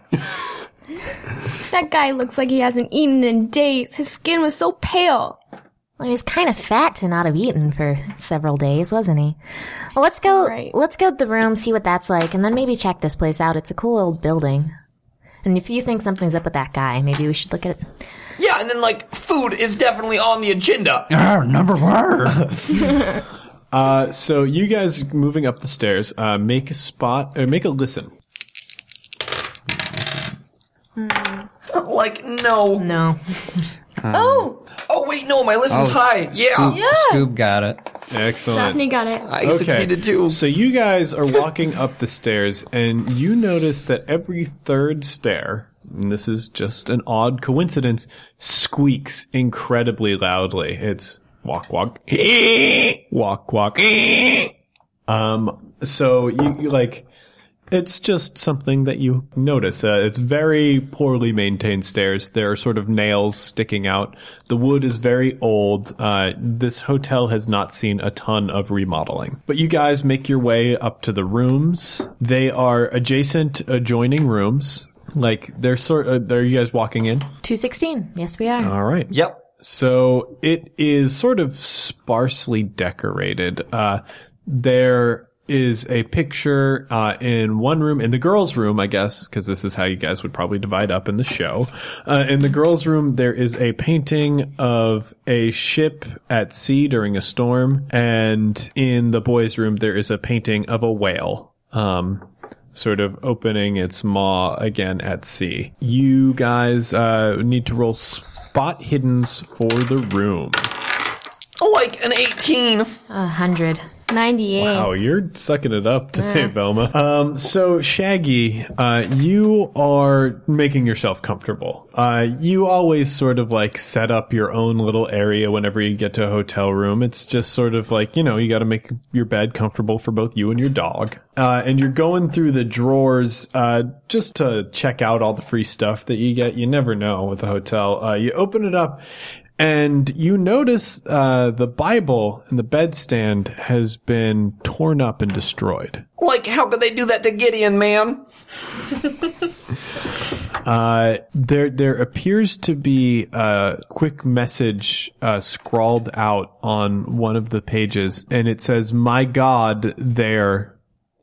That guy looks like he hasn't eaten in days. His skin was so pale. Well, he was kind of fat to not have eaten for several days, wasn't he? Well, let's go. Right. Let's go to the room, see what that's like, and then maybe check this place out. It's a cool old building. And if you think something's up with that guy, maybe we should look at it. Yeah, and then like food is definitely on the agenda. Oh, number one. Uh, so you guys moving up the stairs, uh, make a spot, or make a listen. like, no. No. Oh, Oh, wait, no, my listen's Oh, high. S- Yeah. Scoob, Yeah. Scoob got it. Excellent. Daphne got it. I succeeded too. So you guys are walking up the stairs, and you notice that every third stair, and this is just an odd coincidence, squeaks incredibly loudly. It's walk, walk, walk, walk. Um, so you, you like, it's just something that you notice. Uh, it's very poorly maintained stairs. There are sort of nails sticking out. The wood is very old. Uh, this hotel has not seen a ton of remodeling. But you guys make your way up to the rooms. They are adjacent, adjoining rooms. Like they're sort. of, are you guys walking in? Two sixteen. Yes, we are. All right. Yep. So it is sort of sparsely decorated. Uh, there is a picture uh, in one room, in the girls' room, I guess, because this is how you guys would probably divide up in the show. Uh, in the girls' room, there is a painting of a ship at sea during a storm, and in the boys' room, there is a painting of a whale. Um, sort of opening its maw again at sea. You guys uh, need to roll spot hiddens for the room. Like an 18. A hundred. 98. Wow, you're sucking it up today, Velma. Um, so Shaggy, uh, you are making yourself comfortable. Uh, you always sort of like set up your own little area whenever you get to a hotel room. It's just sort of like, you know, you gotta make your bed comfortable for both you and your dog. Uh, and you're going through the drawers, uh, just to check out all the free stuff that you get. You never know with a hotel. Uh, you open it up and you notice uh, the Bible in the bedstand has been torn up and destroyed. Like, how could they do that to Gideon, man? Uh, there, there appears to be a quick message uh, scrawled out on one of the pages, and it says, "My God, there,"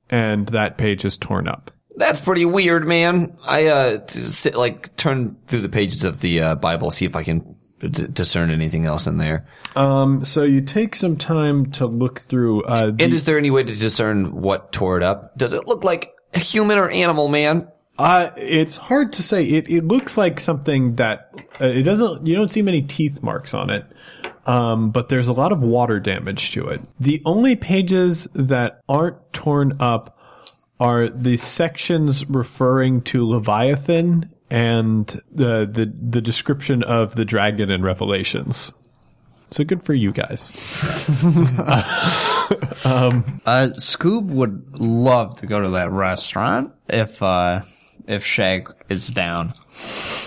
and that page is torn up. That's pretty weird, man. I, uh, sit, like, turn through the pages of the, uh, Bible, see if I can d- discern anything else in there. Um, so you take some time to look through. Uh, the, And is there any way to discern what tore it up? Does it look like a human or animal, man? Uh, it's hard to say. It it looks like something that uh, it doesn't. You don't see many teeth marks on it. Um, but there's a lot of water damage to it. The only pages that aren't torn up are the sections referring to Leviathan and the the the description of the dragon in Revelations. So good for you guys. Uh, Scoob would love to go to that restaurant if uh, if Shag is down.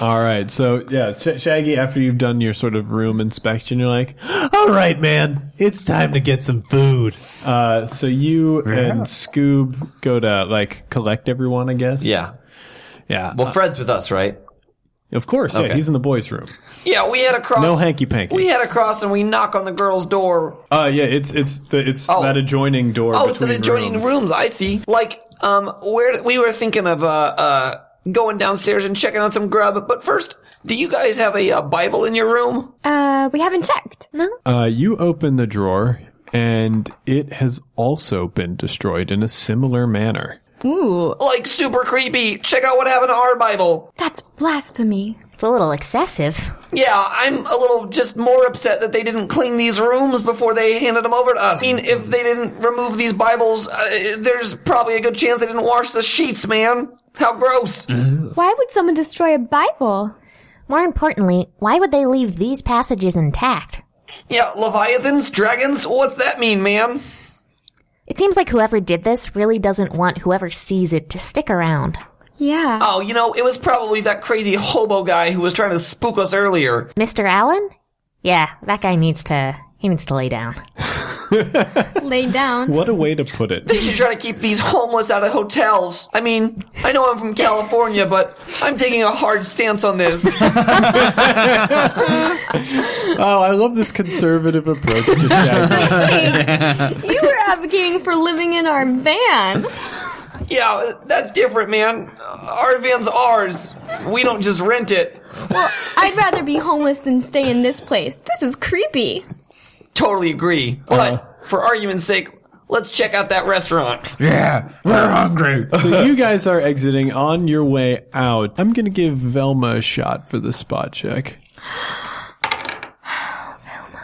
All right. So yeah, Sh- Shaggy. After you've done your sort of room inspection, you're like, "All right, man, it's time to get some food." Uh, so you and Scoob go to like collect everyone, I guess. Yeah. Yeah. Well, Fred's with us, right? of course. Yeah, okay. he's in the boys' room. Yeah, we had a cross. No hanky panky. We had a cross, and we knock on the girl's door. Uh, yeah. It's it's the it's Oh. that adjoining door. Oh, it's between an adjoining rooms. rooms. I see. Like, um, where we were thinking of uh uh going downstairs and checking out some grub. But first, do you guys have a uh, Bible in your room? Uh, we haven't checked. No. Uh, you open the drawer, and it has also been destroyed in a similar manner. Ooh, Like super creepy. Check out what happened to our Bible. that's blasphemy. It's a little excessive. Yeah, I'm a little just more upset that they didn't clean these rooms before they handed them over to us. I mean, if they didn't remove these Bibles, uh, there's probably a good chance they didn't wash the sheets, man. How gross. Why would someone destroy a Bible? More importantly, why would they leave these passages intact? yeah, Leviathans, dragons, what's that mean, man? It seems like whoever did this really doesn't want whoever sees it to stick around. Yeah. Oh, you know, it was probably that crazy hobo guy who was trying to spook us earlier. Mr. Allen? Yeah, that guy needs to he needs to lay down. Lay down. What a way to put it. They should try to keep these homeless out of hotels. I mean, I know I'm from California, but I'm taking a hard stance on this. Oh, I love this conservative approach to Shaggy. You were advocating for living in our van. yeah, that's different, man. Our van's ours. We don't just rent it. Well, I'd rather be homeless than stay in this place. This is creepy. Totally agree. But for argument's sake, let's check out that restaurant. Yeah, we're hungry. so you guys are exiting on your way out. I'm gonna give Velma a shot for the spot check.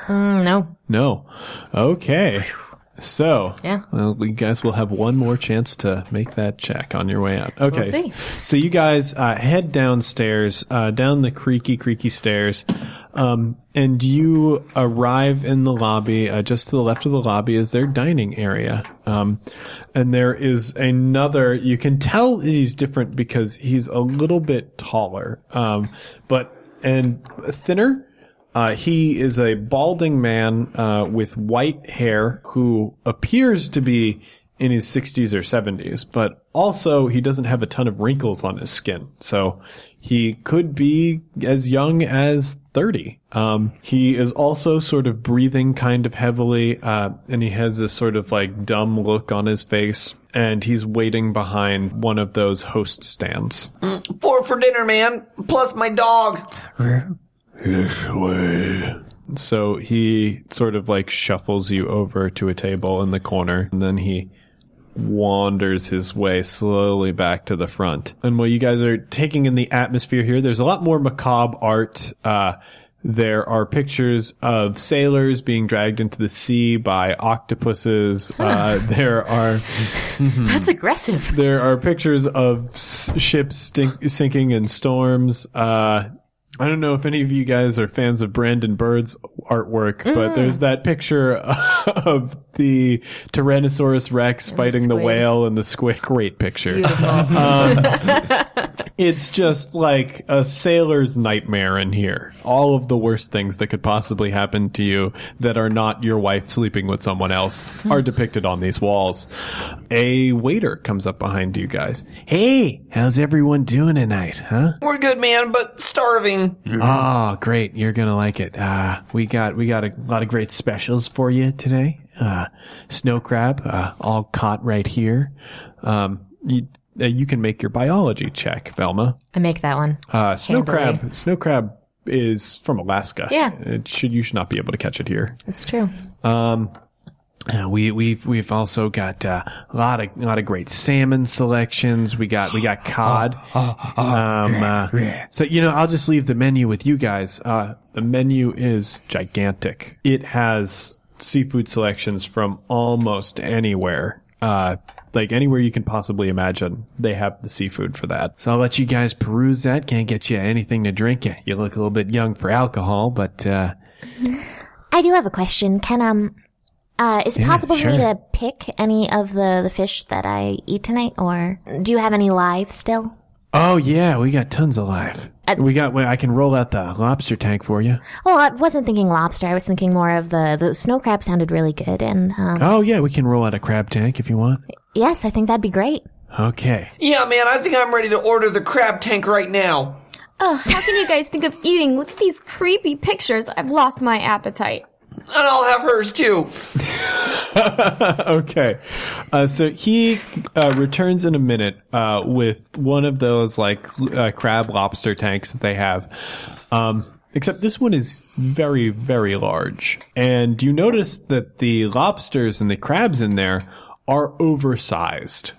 Mm, no. No. Okay. So, Yeah. well, you guys will have one more chance to make that check on your way out. Okay. see. So you guys uh, head downstairs, uh, down the creaky, creaky stairs, um, and you arrive in the lobby. Uh, just to the left of the lobby is their dining area, um, and there is another. You can tell he's different because he's a little bit taller, um, but and thinner. Uh, he is a balding man uh, with white hair who appears to be in his 60s or 70s, but also he doesn't have a ton of wrinkles on his skin. So he could be as young as 30. Um, he is also sort of breathing kind of heavily, uh, and he has this sort of like dumb look on his face, and he's waiting behind one of those host stands. Four for dinner, man. Plus my dog. This way. So he sort of like shuffles you over to a table in the corner, and then he wanders his way slowly back to the front. And while you guys are taking in the atmosphere here, there's a lot more macabre art. Uh, there are pictures of sailors being dragged into the sea by octopuses. Uh, there are That's aggressive. there are pictures of s- ships stink- sinking in storms. Uh, I don't know if any of you guys are fans of Brandon Bird's artwork, but there's that picture of the Tyrannosaurus Rex fighting the squid. whale and the squid. Great picture. Um, it's just like a sailor's nightmare in here. All of the worst things that could possibly happen to you that are not your wife sleeping with someone else are depicted on these walls. A waiter comes up behind you guys. Hey, how's everyone doing tonight, huh? We're good, man, but starving. Oh, great. You're going to like it. Uh, we got, we got a lot of great specials for you today. Uh, snow crab, uh, all caught right here. Um, you, uh, you can make your biology check, Velma. I make that one. Uh, snow Handily. crab, snow crab is from Alaska. Yeah. It should, you should not be able to catch it here. It's true. Uh, we we've we've also got uh, a lot of a lot of great salmon selections. We got we got cod. Um, uh, so you know, I'll just leave the menu with you guys. Uh, the menu is gigantic. It has seafood selections from almost anywhere. Uh, like anywhere you can possibly imagine, they have the seafood for that. So I'll let you guys peruse that. Can't get you anything to drink. You look a little bit young for alcohol, but uh, I do have a question. Can um, uh, is it Yeah, possible for me to pick any of the the fish that I eat tonight, or do you have any live still? Oh yeah, we got tons alive. Uh, we got. Well, I can roll out the lobster tank for you. Well, I wasn't thinking lobster. I was thinking more of the the snow crab. Sounded really good, and um, Oh yeah, we can roll out a crab tank if you want. yes, I think that'd be great. Okay. Yeah, man, I think I'm ready to order the crab tank right now. Ugh, how can you guys think of eating? Look at these creepy pictures. I've lost my appetite. And I'll have hers too. okay. Uh, so he uh, returns in a minute uh, with one of those like uh, crab lobster tanks that they have. Um, except this one is very, very large. And you notice that the lobsters and the crabs in there are oversized.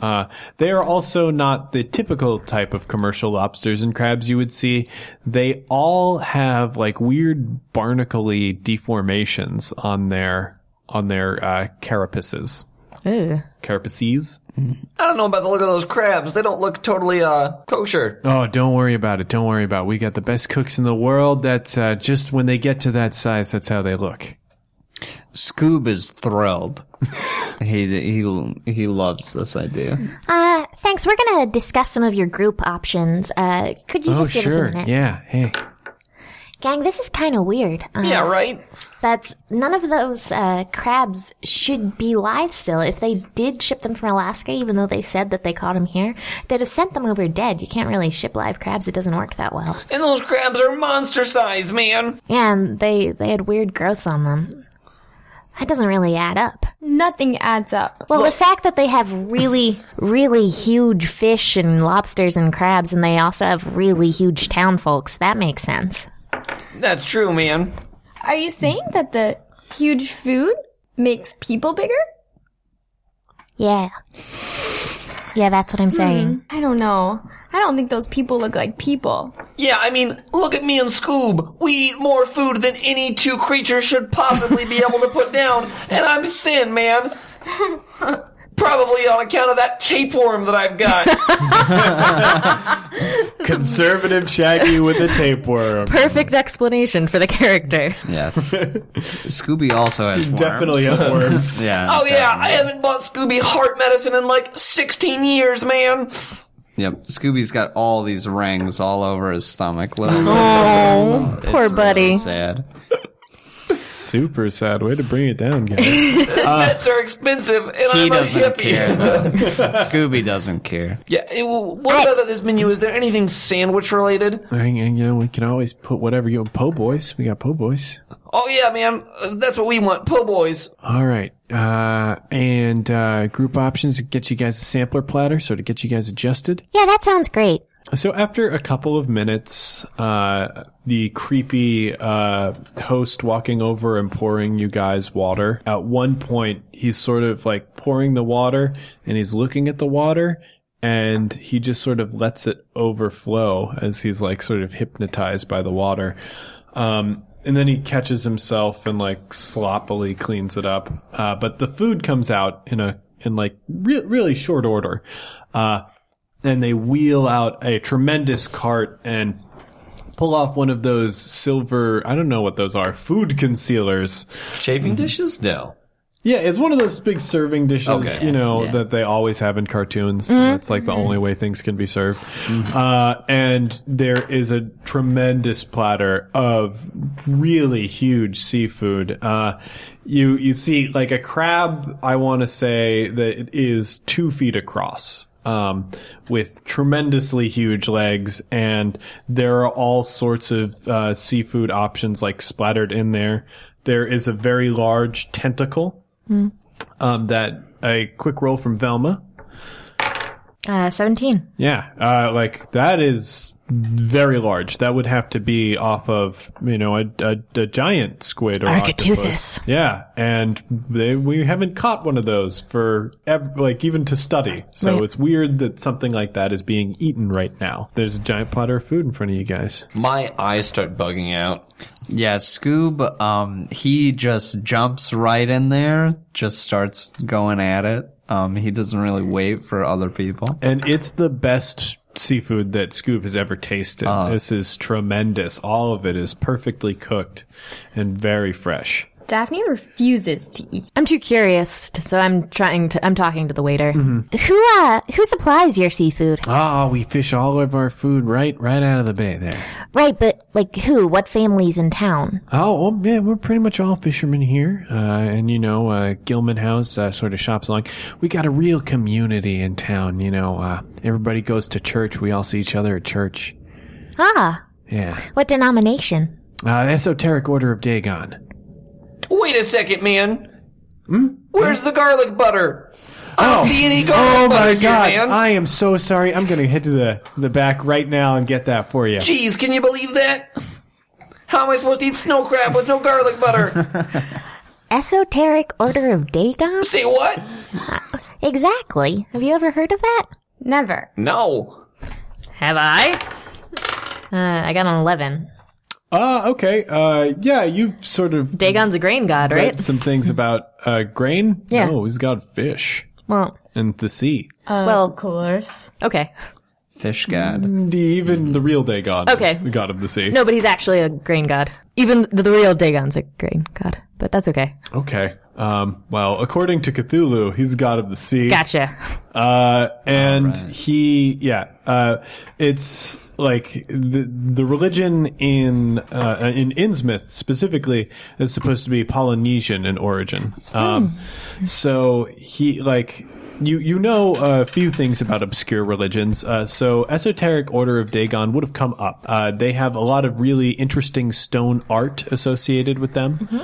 Uh, they are also not the typical type of commercial lobsters and crabs you would see. They all have like weird barnacle-y deformations on their on their uh, carapaces. Ooh. Carapaces. I don't know about the look of those crabs. They don't look totally uh kosher. Oh, don't worry about it. Don't worry about it. We got the best cooks in the world. That's uh, just when they get to that size, that's how they look. Scoob is thrilled. he he he loves this idea. Uh, thanks. We're gonna discuss some of your group options. Uh, could you oh, just give us a sure. minute? Yeah. Hey. Gang, this is kind of weird. Uh, Yeah, right? That's none of those uh, crabs should be live still. If they did ship them from Alaska, even though they said that they caught them here, they'd have sent them over dead. You can't really ship live crabs; it doesn't work that well. And those crabs are monster size, man. Yeah, and they they had weird growths on them. That doesn't really add up. Nothing adds up. Well, the fact that they have really, really huge fish and lobsters and crabs, and they also have really huge town folks, that makes sense. That's true, man. Are you saying that the huge food makes people bigger? Yeah. Yeah, that's what I'm hmm. saying. I don't know. I don't think those people look like people. Yeah, I mean, look at me and Scoob. We eat more food than any two creatures should possibly be able to put down, and I'm thin, man. Probably on account of that tapeworm that I've got. Conservative Shaggy with a tapeworm. Perfect explanation for the character. Yes. Scooby also has worms. Definitely have worms. Yeah. oh yeah, I haven't bought Scooby heart medicine in like 16 years, man. Yep. Scooby's got all these rings all over his stomach. Little Oh, It's poor really buddy. sad. Super sad. Way to bring it down, guys. Vets are expensive, and He I'm a doesn't hippie. care. though. Scooby doesn't care. yeah, it- what about this menu? Is there anything sandwich related? and, and, you know, we can always put whatever you want. Po' boys. We got po' boys. Oh yeah, man, uh, that's what we want. Po' boys. All right. Uh, and uh, group options get you guys a sampler platter, so to get you guys adjusted. Yeah, that sounds great. So after a couple of minutes, uh, the creepy uh, host walking over and pouring you guys water. At one point, he's sort of like pouring the water, and he's looking at the water, and he just sort of lets it overflow as he's like sort of hypnotized by the water. Um, and then he catches himself and like sloppily cleans it up. Uh, but the food comes out in a in like re- really short order. Uh, and they wheel out a tremendous cart and pull off one of those silver I don't know what those are food concealers. Chafing dishes? No. Yeah, it's one of those big serving dishes, Okay. you know, Yeah. that they always have in cartoons. That's like the only way things can be served. Uh, and there is a tremendous platter of really huge seafood. Uh, you, you see like a crab, I want to say that it is two feet across. Um, with tremendously huge legs, and there are all sorts of uh, seafood options like splattered in there. There is a very large tentacle um, that a quick roll from Velma. Uh, 17. Yeah, uh, like that is very large. That would have to be off of you know a, a, a giant squid or Architeuthis. octopus. Yeah, and they, we haven't caught one of those for ev- like even to study. So Right. it's weird that something like that is being eaten right now. There's a giant platter of food in front of you guys. My eyes start bugging out. Yeah, Scoob, um, he just jumps right in there, just starts going at it. Um, he doesn't really wait for other people. And it's the best seafood that Scoob has ever tasted. this is tremendous. All of it is perfectly cooked and very fresh. Daphne refuses to eat. I'm too curious, so I'm trying to. I'm talking to the waiter. Who uh who supplies your seafood? Oh, we fish all of our food right right out of the bay there. Right, but like who? What families in town? Oh, well, yeah, we're pretty much all fishermen here. Uh, and, you know, uh, Gilman House uh, sort of shops along. We got a real community in town, you know. Uh, everybody goes to church. We all see each other at church. Ah, Yeah. what denomination? Uh, Esoteric Order of Dagon. Wait a second, man. Where's the garlic butter? I don't see any garlic Oh butter my here, god! man. I am so sorry. I'm gonna head to the the back right now and get that for you. Jeez, can you believe that? How am I supposed to eat snow crab with no garlic butter? Esoteric Order of Dagon? Say what? Exactly. Have you ever heard of that? Never. No. Have I? Uh, I got an eleven. Uh, okay. Uh, yeah, you've sort of Dagon's a grain god, read right? some things about uh grain. Yeah. No, he's got fish Well, and the sea. well, Of course. okay. Fish god. Even the real Dagon Okay. is the god of the sea. No, but he's actually a grain god. Even the, the real Dagon's a grain god, but that's okay. Okay. Um, well, according to Cthulhu, he's the god of the sea. Gotcha. Uh, and he, yeah, uh, it's like the the religion in uh, in Innsmouth specifically is supposed to be Polynesian in origin. Um, so he like. You you know a few things about obscure religions. Uh, so Esoteric Order of Dagon would have come up. Uh, they have a lot of really interesting stone art associated with them.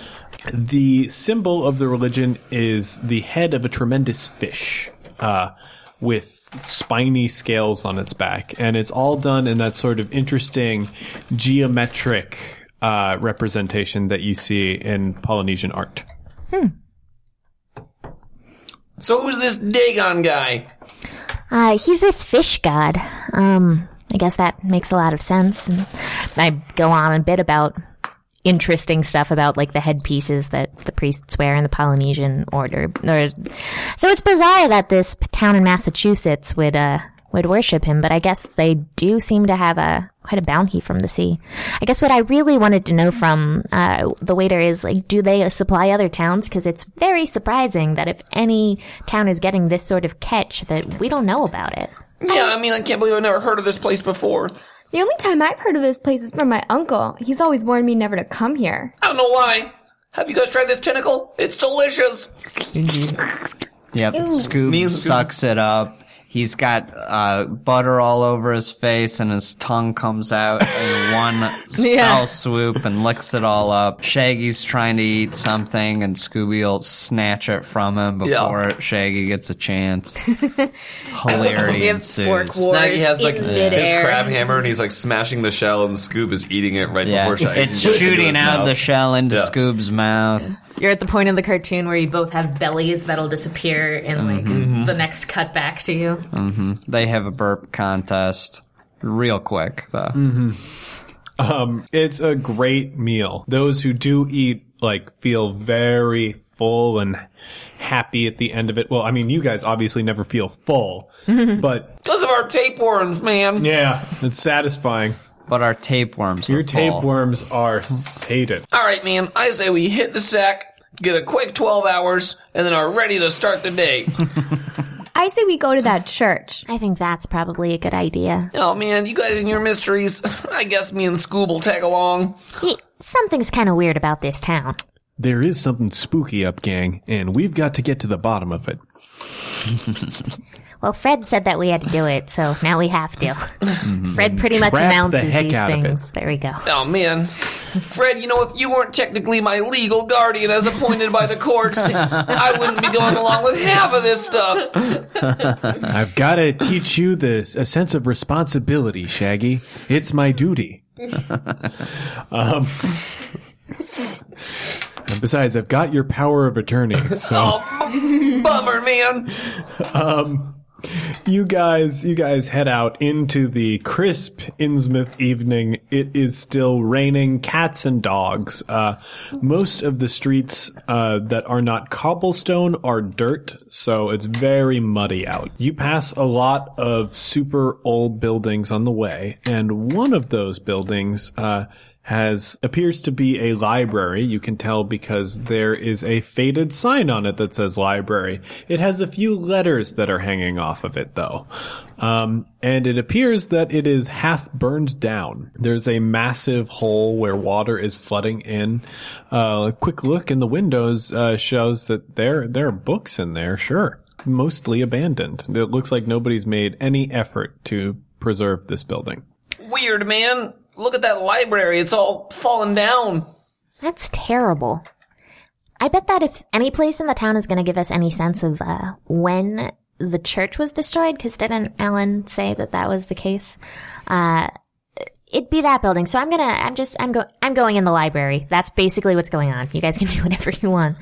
The symbol of the religion is the head of a tremendous fish, uh, with spiny scales on its back, and it's all done in that sort of interesting geometric uh, representation that you see in Polynesian art. So who's this Dagon guy? Uh, he's this fish god. Um, I guess that makes a lot of sense. And I go on a bit about interesting stuff about like the headpieces that the priests wear in the Polynesian order. Or, so it's bizarre that this town in Massachusetts would uh would worship him, but I guess they do seem to have a quite a bounty from the sea. I guess what I really wanted to know from uh, the waiter is like, do they supply other towns? Because it's very surprising that if any town is getting this sort of catch, that we don't know about it. Yeah, I mean, I can't believe I've never heard of this place before. The only time I've heard of this place is from my uncle. He's always warned me never to come here. I don't know why. Have you guys tried this tentacle? It's delicious. Yep. Scoob Me and Scoob- sucks it up. He's got uh, butter all over his face, and his tongue comes out in one spell swoop and licks it all up. Shaggy's trying to eat something, and Scooby will snatch it from him before Shaggy gets a chance. Hilarity We have ensues. fork war. Shaggy has like in his crab hammer and he's like smashing the shell and Scoob is eating it right Yeah, before Shaggy it's can it shooting out mouth. the shell into Yeah. Scoob's mouth. You're at the point in the cartoon where you both have bellies that'll disappear in like Mm-hmm. the next cut back to you. They have a burp contest. Real quick, though. Um, it's a great meal. Those who do eat like feel very full and happy at the end of it. Well, I mean, you guys obviously never feel full, but Because of our tapeworms, man. yeah, it's satisfying. But our tapeworms Your are full. tapeworms are sated. All right, man. I say we hit the sack, get a quick 12 hours, and then are ready to start the day. I say we go to that church. I think that's probably a good idea. oh, man. You guys and your mysteries. I guess me and Scoob will tag along. Hey, something's kind of weird about this town. There is something spooky up, gang, and we've got to get to the bottom of it. Well, Fred said that we had to do it, so now we have to. Fred pretty much Trap the heck these out of it. things. There we go. Oh, man. Fred, you know, if you weren't technically my legal guardian as appointed by the courts, I wouldn't be going along with half of this stuff. I've got to teach you this a sense of responsibility, Shaggy. It's my duty. um, and besides, I've got your power of attorney, so Oh, b- bummer, man. you guys, you guys head out into the crisp Innsmouth evening. It is still raining cats and dogs. Uh, most of the streets uh, that are not cobblestone are dirt, so it's very muddy out. You pass a lot of super old buildings on the way, and one of those buildings. Uh, has appears to be a library. You can tell because there is a faded sign on it that says library. It has a few letters that are hanging off of it though. Um, and it appears that it is half burned down. There's a massive hole where water is flooding in. Uh, a quick look in the windows uh, shows that there there are books in there. Sure, mostly abandoned. It looks like nobody's made any effort to preserve this building. Weird, man. Look at that library. It's all fallen down. That's terrible. I bet that if any place in the town is going to give us any sense of uh, when the church was destroyed, because didn't Allen say that that was the case? Uh, it'd be that building. So I'm gonna, I'm just, I'm go, I'm going in the library. That's basically what's going on. You guys can do whatever you want,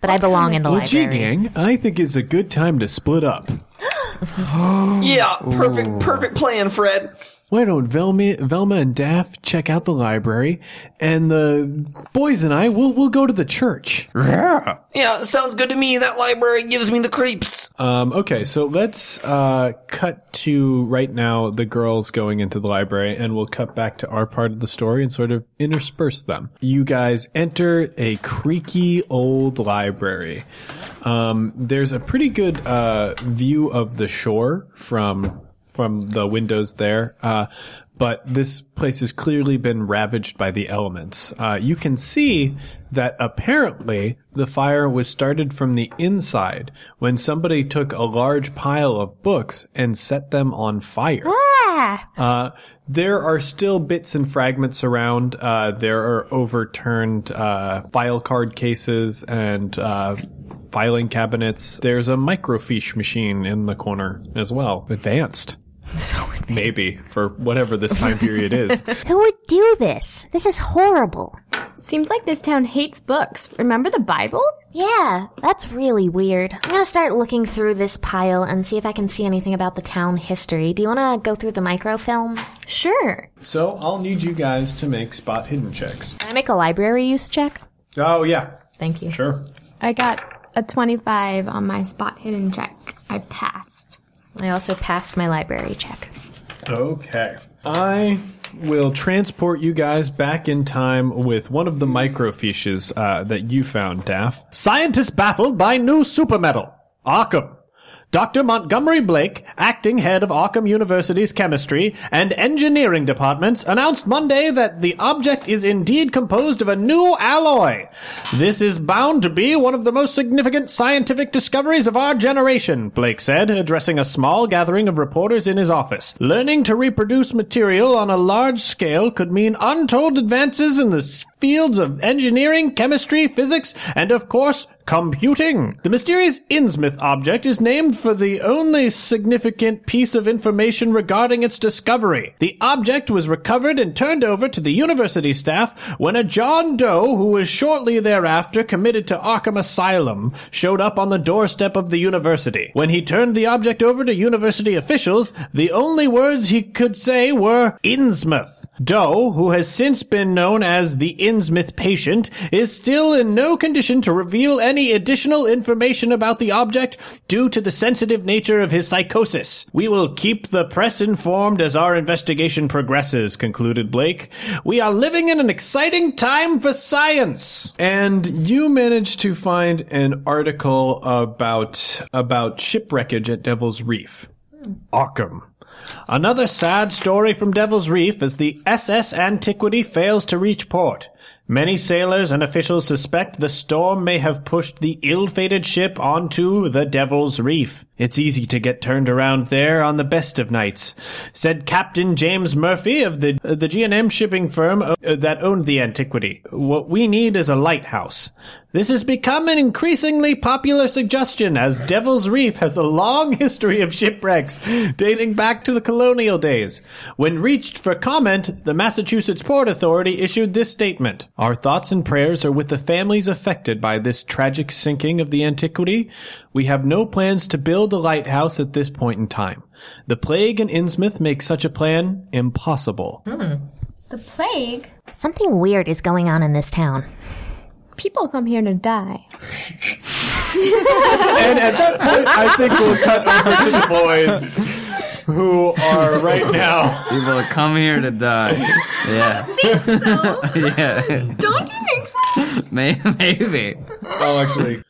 but I belong in the Well, gee, library. gang, I think it's a good time to split up. Yeah, perfect, perfect plan, Fred. Why don't Velma, Velma and Daff check out the library, and the boys and I will will go to the church. Yeah. Yeah, sounds good to me. That library gives me the creeps. Um, okay, so let's uh, cut to right now the girls going into the library, and we'll cut back to our part of the story and sort of intersperse them. You guys enter a creaky old library. Um, there's a pretty good uh, view of the shore from from the windows there. Uh, but this place has clearly been ravaged by the elements. Uh, you can see that apparently the fire was started from the inside when somebody took a large pile of books and set them on fire. Ah! Uh, there are still bits and fragments around. Uh, there are overturned uh, file card cases and uh, filing cabinets. There's a microfiche machine in the corner as well. Advanced. So Maybe for whatever this time period is. Who would do this? This is horrible. Seems like this town hates books. Remember the Bibles? Yeah, that's really weird. I'm gonna start looking through this pile and see if I can see anything about the town history. Do you wanna go through the microfilm? Sure. So I'll need you guys to make spot hidden checks. Can I make a library use check? Oh yeah, Thank you. sure. I got a 25 on my spot hidden check. I passed. I also passed my library check. Okay. I will transport you guys back in time with one of the microfiches uh, that you found, Daff. Scientists baffled by new supermetal. Arkham. Dr. Montgomery Blake, acting head of Arkham University's chemistry and engineering departments, announced Monday that the object is indeed composed of a new alloy. This is bound to be one of the most significant scientific discoveries of our generation, Blake said, addressing a small gathering of reporters in his office. Learning to reproduce material on a large scale could mean untold advances in the fields of engineering, chemistry, physics, and of course, computing. The mysterious Innsmouth object is named for the only significant piece of information regarding its discovery. The object was recovered and turned over to the university staff when a John Doe, who was shortly thereafter committed to Arkham Asylum, showed up on the doorstep of the university. When he turned the object over to university officials, the only words he could say were Innsmouth. Doe, who has since been known as the Innsmouth patient, is still in no condition to reveal any additional information about the object due to the sensitive nature of his psychosis. We will keep the press informed as our investigation progresses, concluded Blake. We are living in an exciting time for science. And you managed to find an article about about shipwreckage at Devil's Reef. Arkham. Another sad story from Devil's Reef as the SS Antiquity fails to reach port. Many sailors and officials suspect the storm may have pushed the ill-fated ship onto the Devil's Reef. It's easy to get turned around there on the best of nights, said Captain James Murphy of the uh, the G&M shipping firm uh, that owned the Antiquity. What we need is a lighthouse. This has become an increasingly popular suggestion as Devil's Reef has a long history of shipwrecks dating back to the colonial days. When reached for comment, the Massachusetts Port Authority issued this statement. Our thoughts and prayers are with the families affected by this tragic sinking of the antiquity. We have no plans to build a lighthouse at this point in time. The plague in Innsmouth makes such a plan impossible. Hmm. The plague? Something weird is going on in this town. People come here to die. And at that point, I think we'll cut over to the boys who are right now. People come here to die. Yeah. Think so? yeah. Don't you think so? May- Maybe. Oh, actually.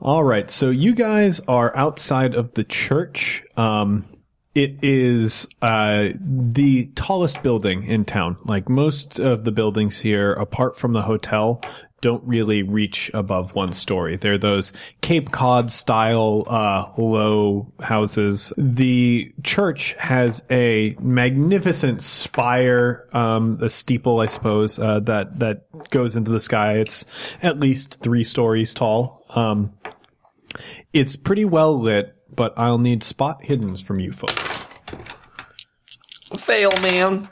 All right. So you guys are outside of the church. Um, it is uh, the tallest building in town. Like most of the buildings here, apart from the hotel, don't really reach above one story. They're those Cape Cod style uh, low houses. The church has a magnificent spire, um, a steeple, I suppose, uh, that that goes into the sky. It's at least three stories tall. Um, it's pretty well lit, but I'll need spot hiddens from you folks. Fail, man.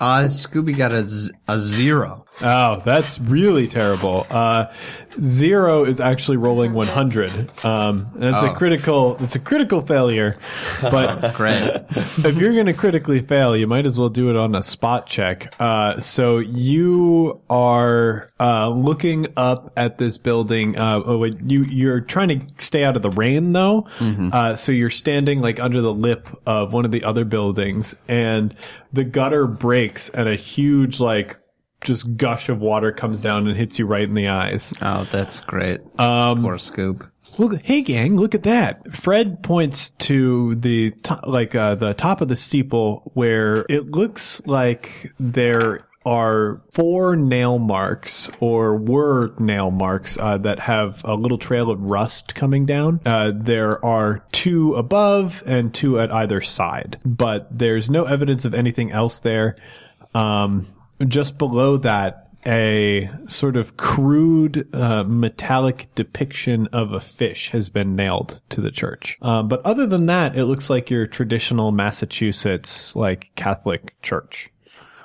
Uh, Scooby got a, z- a zero. Oh, that's really terrible. Uh, zero is actually rolling 100. Um, that's a Oh. critical, it's a critical failure. But Great. if you're going to critically fail, you might as well do it on a spot check. Uh, so you are, uh, looking up at this building. Uh, oh, wait, you, you're trying to stay out of the rain though. Uh, so you're standing like under the lip of one of the other buildings and the gutter breaks and a huge, like, just gush of water comes down and hits you right in the eyes. Oh, that's great. Um, Poor Scoob. Look, hey gang, look at that. Fred points to the to- like uh, the top of the steeple where it looks like there are four nail marks or were nail marks uh, that have a little trail of rust coming down. Uh, there are two above and two at either side, but there's no evidence of anything else there. Um, just below that, a sort of crude uh, metallic depiction of a fish has been nailed to the church. Um, but other than that, it looks like your traditional Massachusetts like Catholic church.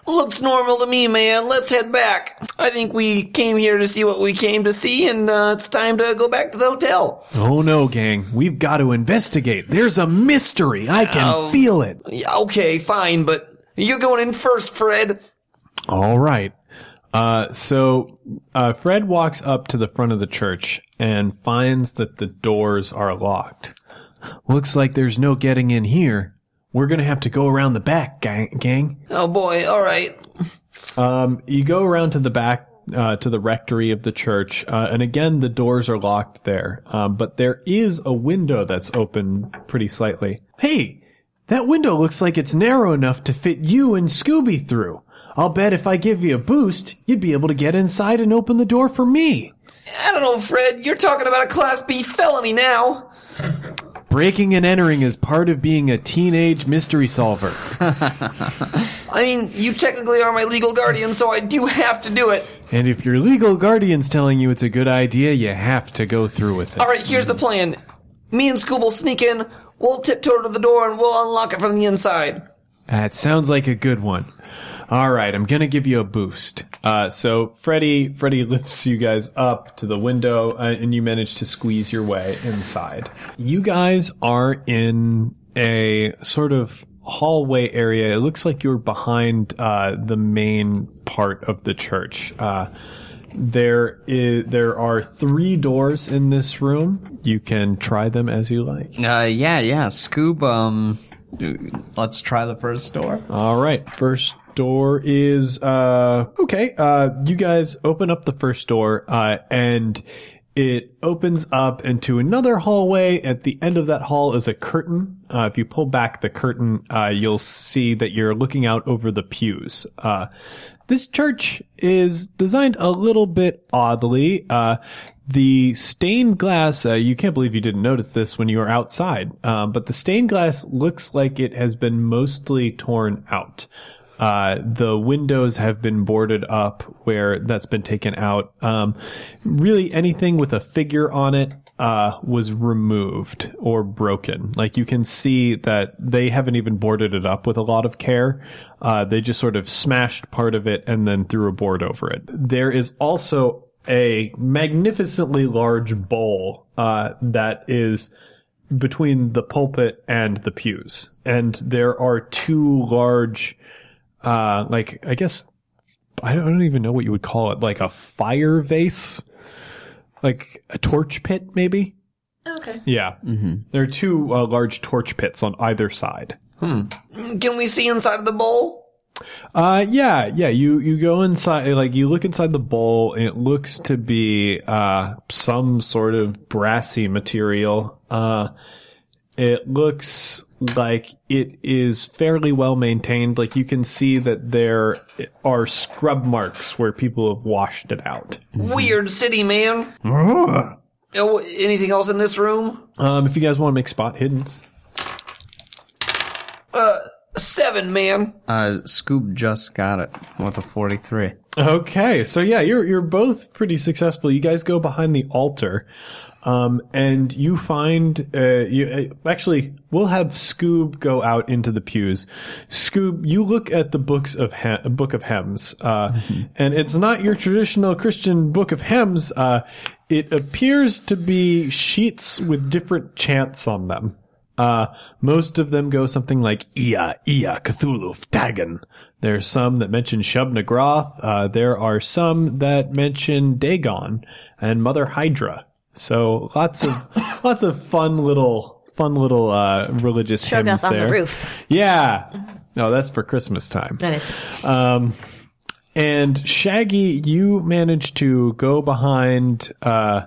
Looks normal to me, man. Let's head back. I think we came here to see what we came to see, and uh, it's time to go back to the hotel. Oh no, gang, we've got to investigate. There's a mystery. I can Oh. feel it. Okay, fine, but you're going in first, Fred. All right. Uh, so uh, Fred walks up to the front of the church and finds that the doors are locked. Looks like there's no getting in here. We're gonna have to go around the back, gang. gang. Oh boy, all right. Um, you go around to the back. Uh, to the rectory of the church, uh, and again the doors are locked there. Um, but there is a window that's open pretty slightly. Hey, that window looks like it's narrow enough to fit you and Scooby through. I'll bet if I give you a boost, you'd be able to get inside and open the door for me. I don't know, Fred. You're talking about a Class B felony now. Breaking and entering is part of being a teenage mystery solver. I mean, you technically are my legal guardian, so I do have to do it. and if your legal guardian's telling you it's a good idea, you have to go through with it. All right, here's the plan. Me and Scoob will sneak in. We'll tiptoe to the door and we'll unlock it from the inside. That sounds like a good one. All right, I'm gonna give you a boost. Uh, so Freddy, Freddy lifts you guys up to the window, uh, and you manage to squeeze your way inside. You guys are in a sort of hallway area. It looks like you're behind uh, the main part of the church. Uh, there is there are three doors in this room. You can try them as you like. Uh, yeah, yeah. Scoob, um, let's try the first door. All right. First door is uh okay. Uh you guys open up the first door uh and it opens up into another hallway. At the end of that hall is a curtain. Uh, if you pull back the curtain, uh, you'll see that you're looking out over the pews. Uh, this church is designed a little bit oddly. Uh, the stained glass, uh, you can't believe you didn't notice this when you were outside, um, but the stained glass looks like it has been mostly torn out. Uh, the windows have been boarded up where that's been taken out. Um, really anything with a figure on it, uh, was removed or broken. Like you can see that they haven't even boarded it up with a lot of care. Uh, they just sort of smashed part of it and then threw a board over it. There is also a magnificently large bowl, uh, that is between the pulpit and the pews. And there are two large, uh, like, I guess, I don't, I don't even know what you would call it, like a fire vase, like a torch pit, maybe? Okay. Yeah. Mm-hmm. There are two uh, large torch pits on either side. Hmm. Can we see inside of the bowl? Uh, yeah, yeah. You you go inside, like you look inside the bowl, and it looks to be uh some sort of brassy material. Uh, it looks like it is fairly well maintained. Like you can see that there are scrub marks where people have washed it out. Weird city, man. Oh, anything else in this room? Um, if you guys want to make spot hiddens, Uh, Seven, man. Uh, Scoob just got it with a 43. Okay, so yeah, you're you're both pretty successful. You guys go behind the altar, um, and you find uh, you uh, actually we'll have Scoob go out into the pews. Scoob, you look at the books of he- book of hymns, uh, and it's not your traditional Christian book of hymns. Uh, it appears to be sheets with different chants on them. Uh, most of them go something like Ia, Ia, Cthulhu, Dagon. There's some that mention Shub Niggurath. Uh, there are some that mention Dagon and Mother Hydra. So lots of, lots of fun little, fun little, uh, religious hymns Shoggoth on there. the roof. Yeah. No, that's for Christmas time. That is. Um, and Shaggy, you manage to go behind, uh,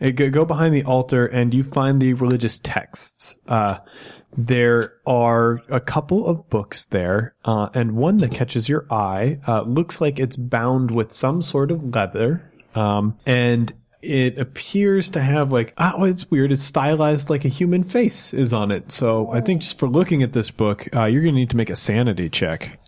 go behind the altar and you find the religious texts. Uh, there are a couple of books there, uh, and one that catches your eye, uh, looks like it's bound with some sort of leather. Um, and it appears to have like, oh, it's weird. It's stylized like a human face is on it. So I think just for looking at this book, uh, you're going to need to make a sanity check.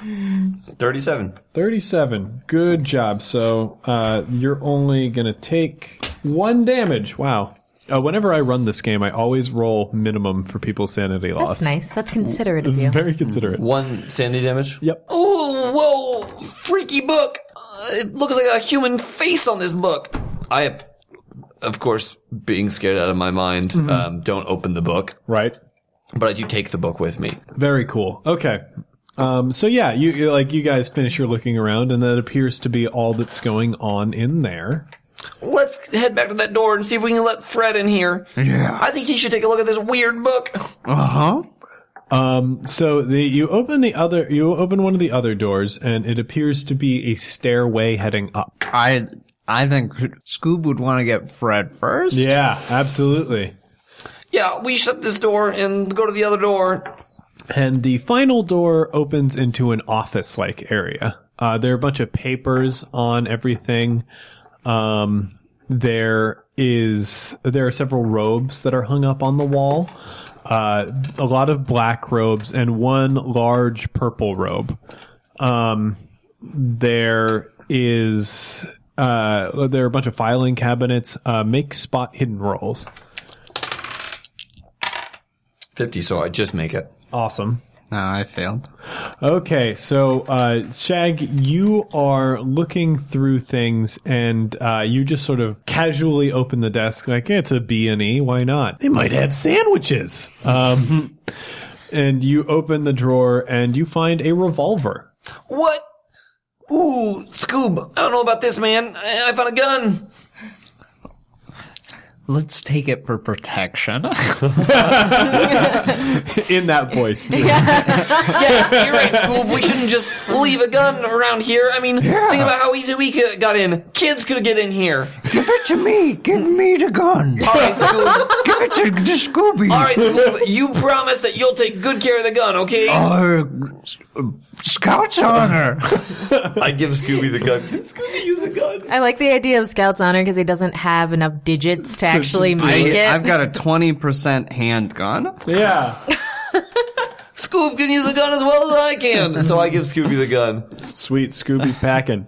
37. 37. Good job. So, uh, you're only gonna take one damage. Wow. Uh, whenever I run this game, I always roll minimum for people's sanity loss. That's nice. That's considerate of It's you. very considerate. One sanity damage? Yep. Oh, whoa! Freaky book! Uh, it looks like a human face on this book. I, of course, being scared out of my mind, um, don't open the book, Right. but I do take the book with me. Very cool. Okay. Um, so yeah, you, you like you guys finish your looking around, and that appears to be all that's going on in there. Let's head back to that door and see if we can let Fred in here. Yeah. I think he should take a look at this weird book. Uh huh. Um, so the you open the other you open one of the other doors, and it appears to be a stairway heading up. I I think Scoob would want to get Fred first. Yeah, absolutely. Yeah, we shut this door and go to the other door. And the final door opens into an office like area. Uh, there are a bunch of papers on everything. Um, there is, there are several robes that are hung up on the wall. Uh, a lot of black robes and one large purple robe. Um, there is, uh, there are a bunch of filing cabinets. Uh, make spot hidden rolls. 50, so I just make it. Awesome. No, I failed. Okay, so uh, Shag, you are looking through things, and uh, you just sort of casually open the desk, like it's a B and E. Why not? They might have sandwiches. Um, and you open the drawer, and you find a revolver. What? Ooh, Scoob, I don't know about this, man. I, I found a gun. Let's take it for protection. In that voice, too. yes, you're right, Scoob. We shouldn't just leave a gun around here. I mean, think about how easy we could, got in. Kids could get in here. Give it to me. Give me the gun. All right, Scoob. Give it to, to Scooby. All right, Scoob. You promise that you'll take good care of the gun, okay? Uh, Scout's honor. I give Scooby the gun. Scooby, use a gun. I like the idea of Scout's honor because he doesn't have enough digits to actually make I, it. I've got a twenty percent handgun. Yeah. Scoob can use a gun as well as I can. So I give Scooby the gun. Sweet, Scooby's packing.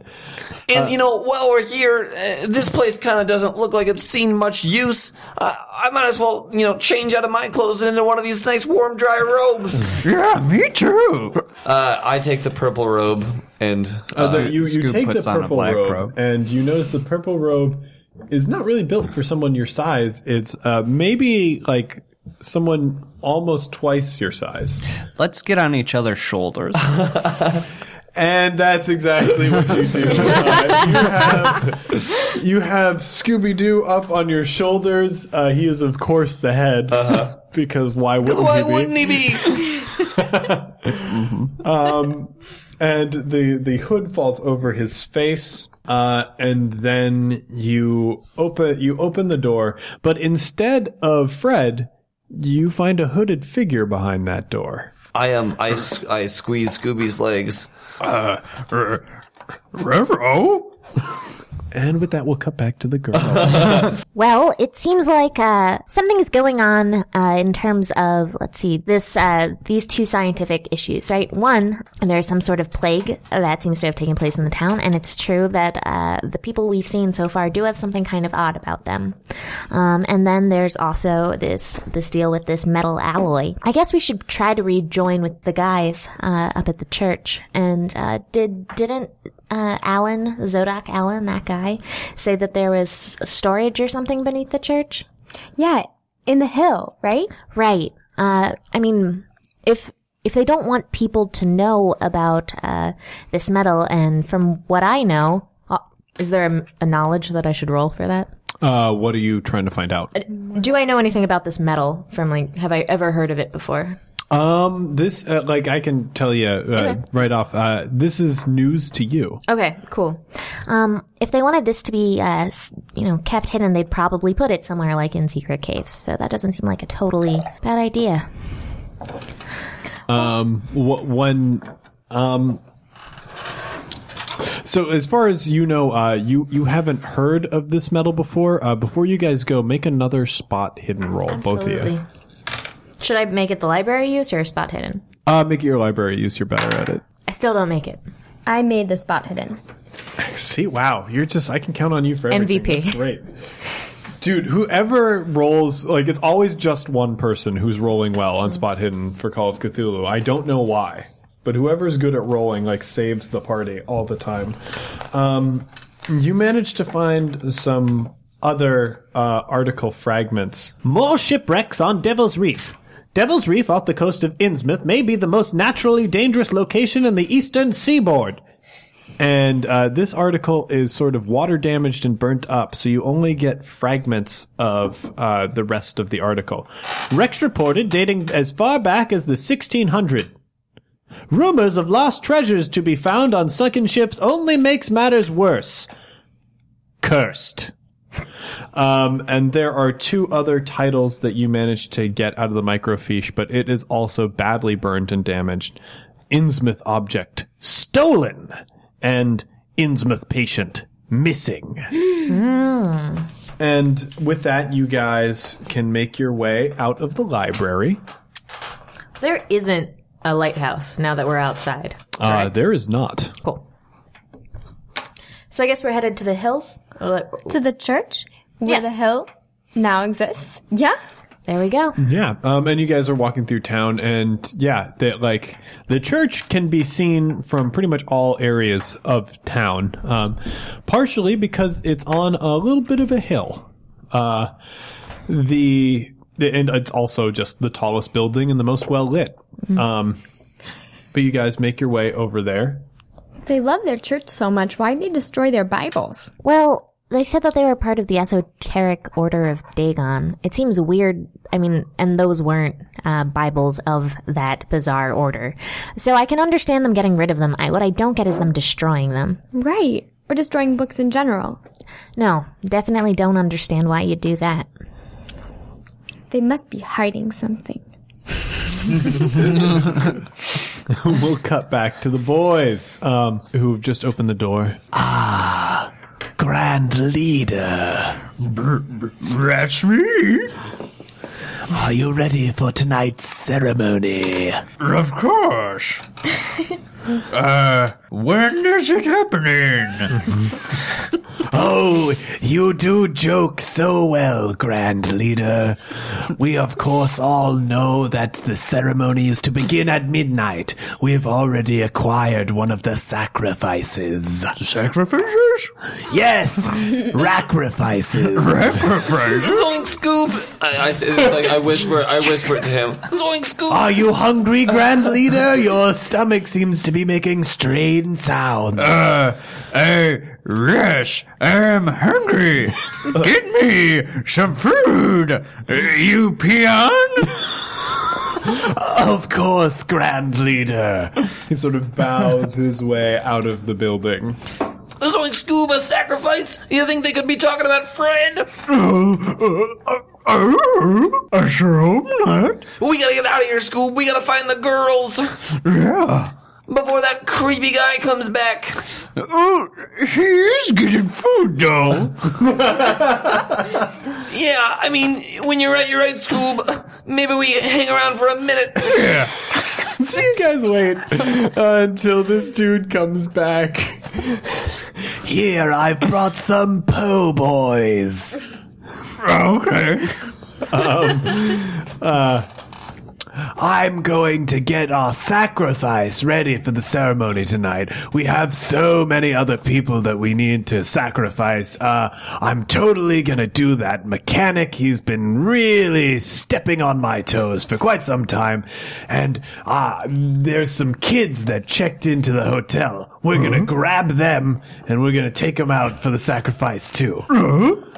And you know, while we're here, uh, this place kind of doesn't look like it's seen much use. Uh, I might as well, you know, change out of my clothes into one of these nice, warm, dry robes. Yeah, me too. Uh, I take the purple robe and Uh, the- you you Scoob take the puts on a purple black robe, robe. and you notice the purple robe is not really built for someone your size. It's uh, maybe like someone almost twice your size. Let's get on each other's shoulders. And that's exactly what you do. Uh, you have, you have Scooby Doo up on your shoulders. Uh, he is, of course, the head. Uh-huh. Because why wouldn't why he be? wouldn't he be? and the the hood falls over his face uh, and then you open you open the door but instead of fred you find a hooded figure behind that door I um, I squeeze Scooby's legs. Revro? And with that we'll cut back to the girl Well, it seems like uh, something is going on uh, in terms of let's see this uh, these two scientific issues, right? One, there's some sort of plague that seems to have taken place in the town, and it's true that uh, the people we've seen so far do have something kind of odd about them. Um, and then there's also this this deal with this metal alloy. I guess we should try to rejoin with the guys uh, up at the church. And uh, did didn't uh, Allen Zadok Allen that guy say that there was storage or something beneath the church? Yeah, in the hill, right? Right. Uh, I mean, if if they don't want people to know about uh, this metal, and from what I know, uh, is there a, a knowledge that I should roll for that? uh, what are you trying to find out Do I know anything about this metal from like have I ever heard of it before? Um this uh, like i can tell you uh, right off uh, this is news to you Okay, cool. Um, if they wanted this to be, uh, you know, kept hidden, they'd probably put it somewhere like in secret caves. So that doesn't seem like a totally bad idea. um wh- when um so as far as you know uh you you haven't heard of this metal before uh before you guys go make another spot hidden roll both of Absolutely. you Should I make it the library use or spot hidden? uh make it your library use you're better at it I still don't make it. I made the spot hidden. see wow you're just i can count on you for everything. MVP. That's great Dude, whoever rolls, like, it's always just one person who's rolling well on Spot Hidden for Call of Cthulhu. I don't know why. But whoever's good at rolling, like, saves the party all the time. Um, you managed to find some other uh, article fragments. More shipwrecks on Devil's Reef. Devil's Reef off the coast of Innsmouth may be the most naturally dangerous location in the eastern seaboard. And uh, this article is sort of water damaged and burnt up, so you only get fragments of uh, the rest of the article. Wrecks reported dating as far back as the 1600. Rumors of lost treasures to be found on sunken ships only makes matters worse. Cursed. Um, and there are two other titles that you managed to get out of the microfiche, but it is also badly burned and damaged. Innsmouth object stolen, and Innsmouth patient missing. And with that, you guys can make your way out of the library. There isn't a lighthouse now that we're outside. Uh, there is not. Cool. So I guess we're headed to the hills. Or like- To the church where Yeah. the hill now exists. Yeah. There we go. Yeah, um, and you guys are walking through town, and yeah, that like the church can be seen from pretty much all areas of town. Um, partially because it's on a little bit of a hill. Uh, the, the and it's also just the tallest building and the most well lit. Um, but you guys make your way over there. If they love their church so much, why did they destroy their Bibles? Well, they said that they were part of the esoteric order of Dagon. It seems weird. I mean, and those weren't uh, Bibles of that bizarre order. So I can understand them getting rid of them. I, what I don't get is them destroying them. Right. Or destroying books in general. No, definitely don't understand why you do that. They must be hiding something. we'll cut back to the boys um, who've just opened the door. Grand leader. That's me. Are you ready for tonight's ceremony? Of course. uh, when is it happening? Oh, you do joke so well, Grand Leader. We, of course, all know that the ceremony is to begin at midnight. We've already acquired one of the sacrifices. Sacrifices? Yes, sacrifices. Sacrifices? Zoink Scoob! I, I, it's like I whisper, I whisper it to him. Zoink Scoob! Are you hungry, Grand Leader? Your stomach seems to be making strange sounds. Uh, uh, yes, I'm hungry. Get me some food, uh, you peon. Of course, Grand Leader. He sort of bows his way out of the building. Zoink Scoob, a sacrifice? You think they could be talking about Fred? I sure hope not. We gotta get out of here, Scoob. We gotta find the girls Yeah. before that creepy guy comes back. Oh, he is getting food, though. Yeah, I mean, when you're right, you're right, Scoob. Maybe we hang around for a minute. Yeah. So you guys wait uh, until this dude comes back. Here, I've brought some po' boys. Okay. I'm going to get our sacrifice ready for the ceremony tonight. We have so many other people that we need to sacrifice. Uh, I'm totally gonna do that. Mechanic, he's been really stepping on my toes for quite some time. And, uh, there's some kids that checked into the hotel. We're gonna grab them and we're gonna take them out for the sacrifice too.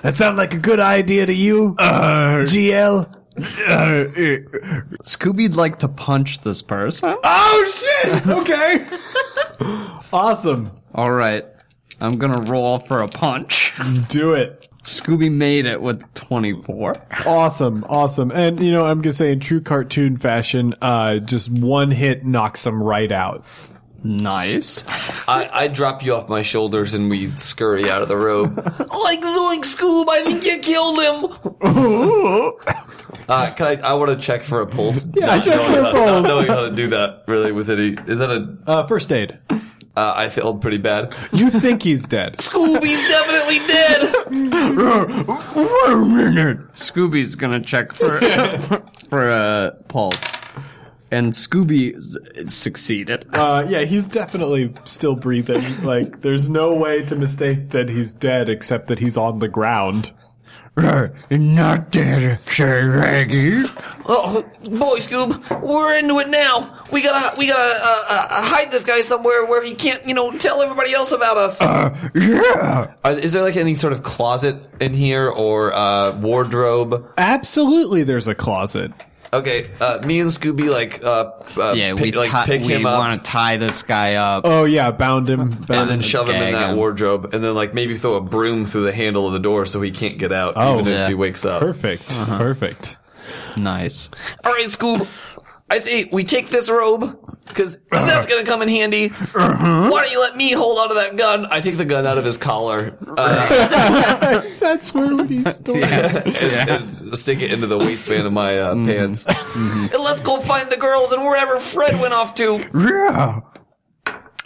That sound like a good idea to you? Uh, GL? Scooby'd like to punch this person. Oh shit! Okay. awesome. All right. I'm gonna roll for a punch. Do it. Scooby made it with 24. Awesome, awesome. And you know, I'm gonna say in true cartoon fashion, uh, just one hit knocks him right out. Nice. I, I drop you off my shoulders and we scurry out of the room. like Zoink Scoob, I think you killed him. Uh, can I? I want to check for a pulse. Yeah, check knowing for a how- pulse. Not knowing how to do that really with any. Is that a? Uh, first aid. Uh, I failed pretty bad. You think he's dead? Scooby's definitely dead. wait a minute. Scooby's gonna check for for a pulse, and Scooby s- succeeded. Uh, yeah, he's definitely still breathing. Like, there's no way to mistake that he's dead except that he's on the ground. Uh, not dead, say Raggy. Oh, boy, Scoob, we're into it now. We gotta, we gotta uh, uh, hide this guy somewhere where he can't, you know, tell everybody else about us. Uh, yeah. Are, is there like any sort of closet in here or uh, wardrobe? Absolutely, there's a closet. Okay, uh, me and Scooby like, uh, uh Yeah, pi- we like ti- pick we him up want to tie this guy up. Oh yeah, bound him. Bound and then him. shove him in that him. wardrobe, and then like maybe throw a broom through the handle of the door so he can't get out, Oh, even yeah. if he wakes up. Perfect. Perfect. Nice. All right, Scoob. I say we take this robe because that's gonna come in handy. Why don't you let me hold onto that gun? I take the gun out of his collar uh, That's where he stole it. and, and stick it into the waistband of my uh, pants. and let's go find the girls and wherever Fred went off to. Yeah.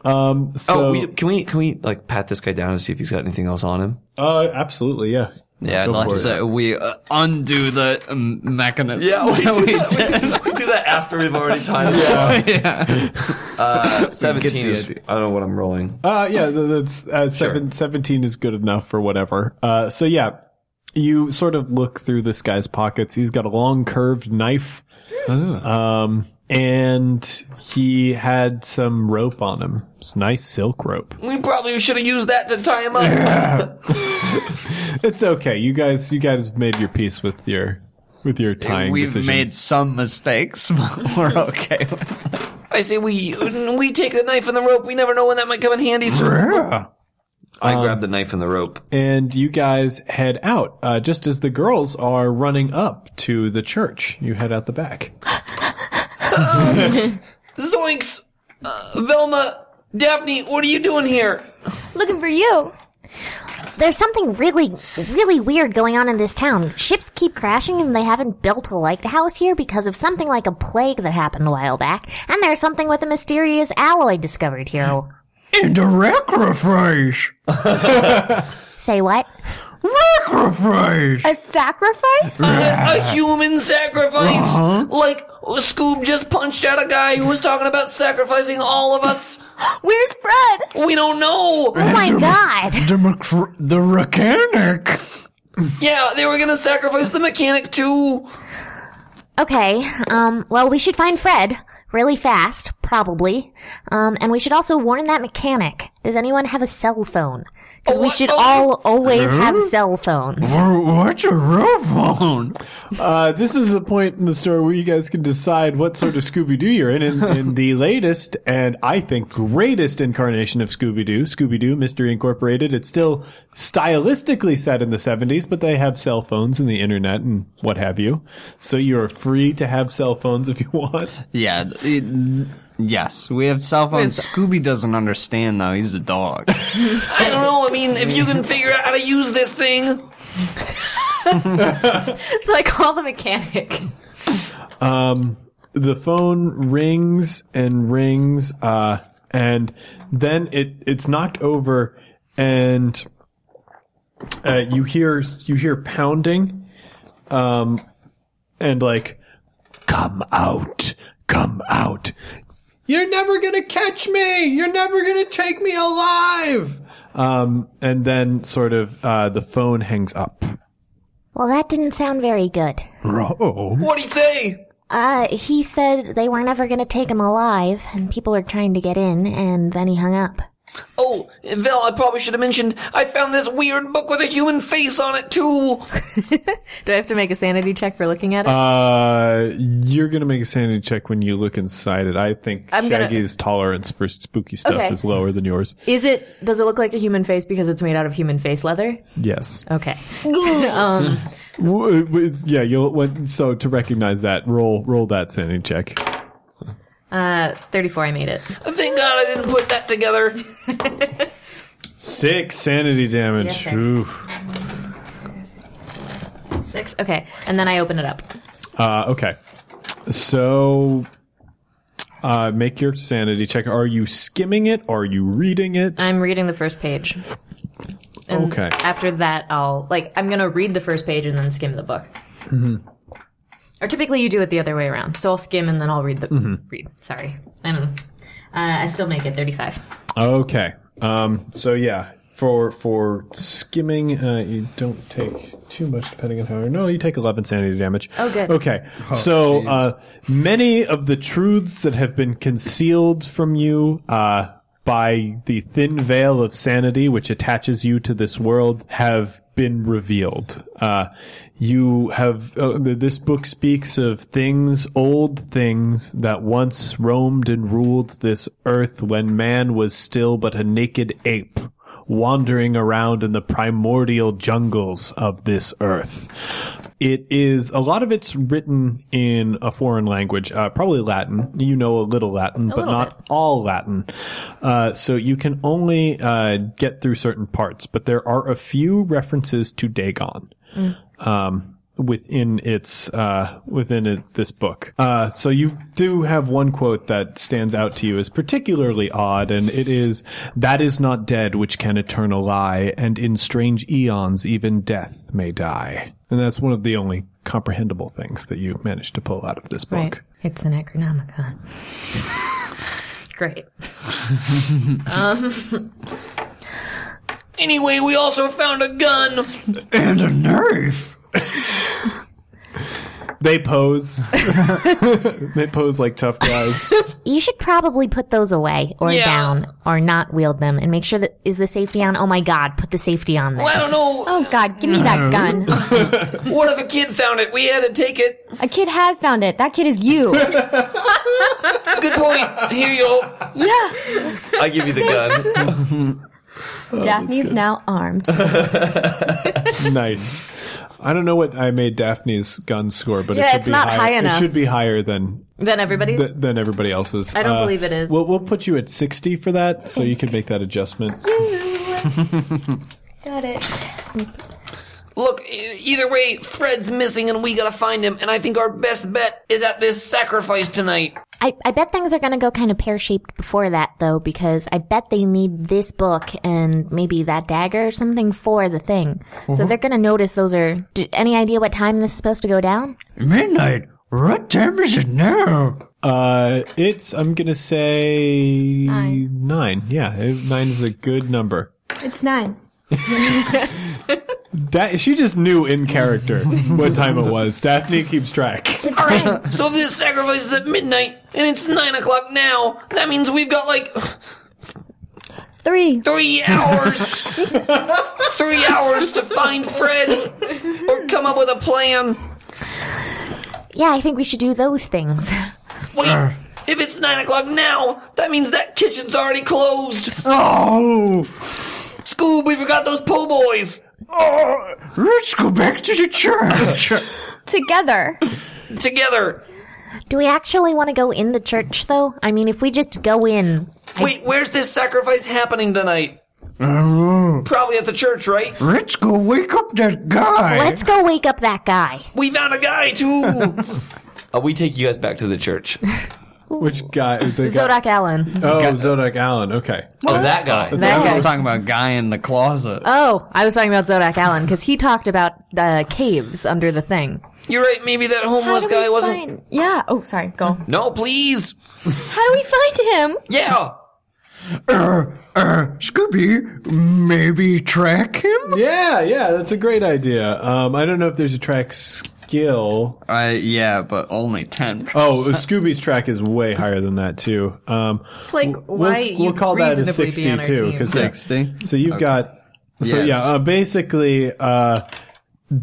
Um. So, oh, we, can we can we like pat this guy down and see if he's got anything else on him? uh, absolutely, yeah. Yeah, Go let's for it. uh, we uh, undo the um, mechanism. we do, we that, we, do, we do that after we've already timed it. Yeah. Uh, Seventeen is. I don't know what I'm rolling. Uh, yeah, that's uh, seven, 17 is good enough for whatever. Uh, so yeah, you sort of look through this guy's pockets. He's got a long curved knife. Um, and he had some rope on him. It's nice silk rope. We probably should have used that to tie him up. It's okay. You guys, you guys made your peace with your, with your tying We've decisions. made some mistakes, but we're okay. I say we we take the knife and the rope. We never know when that might come in handy. So Yeah. I grab the knife and the rope. and you guys head out. Uh, just as the girls are running up to the church, you head out the back. Zoinks! Uh, Velma, Daphne, what are you doing here? Looking for you. there's something really, really weird going on in this town. Ships keep crashing and they haven't built a lighthouse here because of something like a plague that happened a while back. And there's something with a mysterious alloy discovered here. And a sacrifice. Say what? Sacrifice. A sacrifice? a human sacrifice. Uh-huh. Like Scoob just punched out a guy who was talking about sacrificing all of us. Where's Fred? We don't know. Oh my god! The, mec- the mechanic. Yeah, they were gonna sacrifice the mechanic too. Okay, um, well, we should find Fred really fast, probably. Um, and we should also warn that mechanic. Does anyone have a cell phone? Because we should all always have cell phones. What's a real phone? Uh, this is a point in the story where you guys can decide what sort of Scooby Doo you're in. In, in the latest and I think greatest incarnation of Scooby Doo, Scooby Doo Mystery Incorporated, it's still stylistically set in the 70s, but they have cell phones and the internet and what have you. So you're free to have cell phones if you want. Yeah. it- yes, we have cell phones. Scooby doesn't understand though. He's a dog. I don't know. I mean, if you can figure out how to use this thing. So I call the mechanic. Um, the phone rings and rings, uh, and then it, it's knocked over and, uh, you hear, you hear pounding, um, and like, Come out. Come out. You're never gonna catch me! You're never gonna take me alive! Um, and then sort of, uh, the phone hangs up. Well, that didn't sound very good. Oh. What'd he say? Uh, he said they were never gonna take him alive, and people are trying to get in, and then he hung up. Oh, Vel, I probably should have mentioned I found this weird book with a human face on it too. Do I have to make a sanity check for looking at it? Uh, you're gonna make a sanity check when you look inside it. I think I'm gonna- Shaggy's tolerance for spooky stuff Okay. is lower than yours. Is it? Does it look like a human face because it's made out of human face leather? Yes. Okay. um, W- w- it's- Yeah, you'll. when- So to recognize that, roll roll that sanity check. Uh, thirty-four. I made it. Thank God I didn't put that together. Six sanity damage. Yes, sir. Oof. Six. Okay, and then I open it up. Uh, okay. So, uh, make your sanity check. Are you skimming it? Are you reading it? I'm reading the first page. And Okay. After that, I'll like I'm gonna read the first page and then skim the book. Or typically you do it the other way around. So I'll skim and then I'll read the Mhm. read. Sorry, I don't know. Uh, I still make it 35. Okay. Um, so yeah, for for skimming, uh, you don't take too much depending on how. No, you take eleven sanity damage. Oh, good. Okay. Oh, so uh, many of the truths that have been concealed from you. Uh, by the thin veil of sanity which attaches you to this world have been revealed. Uh, you have, uh, this book speaks of things, old things that once roamed and ruled this earth when man was still but a naked ape wandering around in the primordial jungles of this earth. It is a lot of it's written in a foreign language, uh, probably Latin. You know a little Latin, but little not all Latin. Uh, so you can only uh, get through certain parts, but there are a few references to Dagon. Mm. Um, within its uh, within it, this book, uh, so you do have one quote that stands out to you as particularly odd, and it is, "That is not dead which can eternal lie, and in strange eons even death may die." And that's one of the only comprehensible things that you managed to pull out of this book. Right. It's an Necronomicon. Great. um, Anyway, we also found a gun. And a knife. They pose. they pose like tough guys. You should probably put those away or Yeah. down or not wield them and make sure that is the safety on. Oh my god, put the safety on this. Well, I don't know. Oh God, give me that gun. What if a kid found it? We had to take it. A kid has found it. That kid is you. Good point. Here you go. yeah. I give you the gun. Daphne's now armed. nice. I don't know what I made Daphne's gun score, but it Yeah, should it's be not higher. high enough. It should be higher than Than everybody's? th- than everybody else's. Uh, I don't believe it is. We'll we'll put you at sixty for that, so you can make that adjustment. Got it. Look, e- either way, Fred's missing and we gotta find him, and I think our best bet is at this sacrifice tonight. I, I bet things are gonna go kind of pear shaped before that though, because I bet they need this book and maybe that dagger or something for the thing. So Mhm. they're gonna notice those are. D- any idea what time this is supposed to go down? Midnight. What time is it now? Uh, it's I'm gonna say Nine. nine. Yeah, it- nine is a good number. It's nine. Da- she just knew in character what time it was. Daphne keeps track. Alright, so if this sacrifice is at midnight, and it's 9 o'clock now, that means we've got like Three. three hours. three hours to find Fred, or come up with a plan. Yeah, I think we should do those things. Wait, if it's 9 o'clock now, that means that kitchen's already closed. Oh! Scoob, we forgot those po' boys. Oh! Let's go back to the church. Together. Together. Do we actually want to go in the church though? I mean, if we just go in, Wait, where's this sacrifice happening tonight? Probably at the church, right? Let's go wake up that guy. let's go wake up that guy. We found a guy too. uh, we take you guys back to the church. Which guy? The guy Zadok Allen. oh, Zadok Allen. Okay. Oh, that guy. That I guy. was talking about guy in the closet. Oh, I was talking about Zadok Allen because he talked about uh, caves under the thing. You're right. Maybe that homeless do guy we wasn't. find? Yeah. Oh, sorry. Go. No, please. How do we find him? Yeah. Uh, uh, Scooby, maybe track him? Yeah, yeah, that's a great idea. Um, I don't know if there's a track skill. Uh, yeah, but only 10. Oh, Scooby's track is way higher than that too. Um, It's like, we'll, why we'll you'd call that a reasonably sixty too. team. 'cause, 60? So you've Okay. got. So Yes. yeah, uh, basically, uh,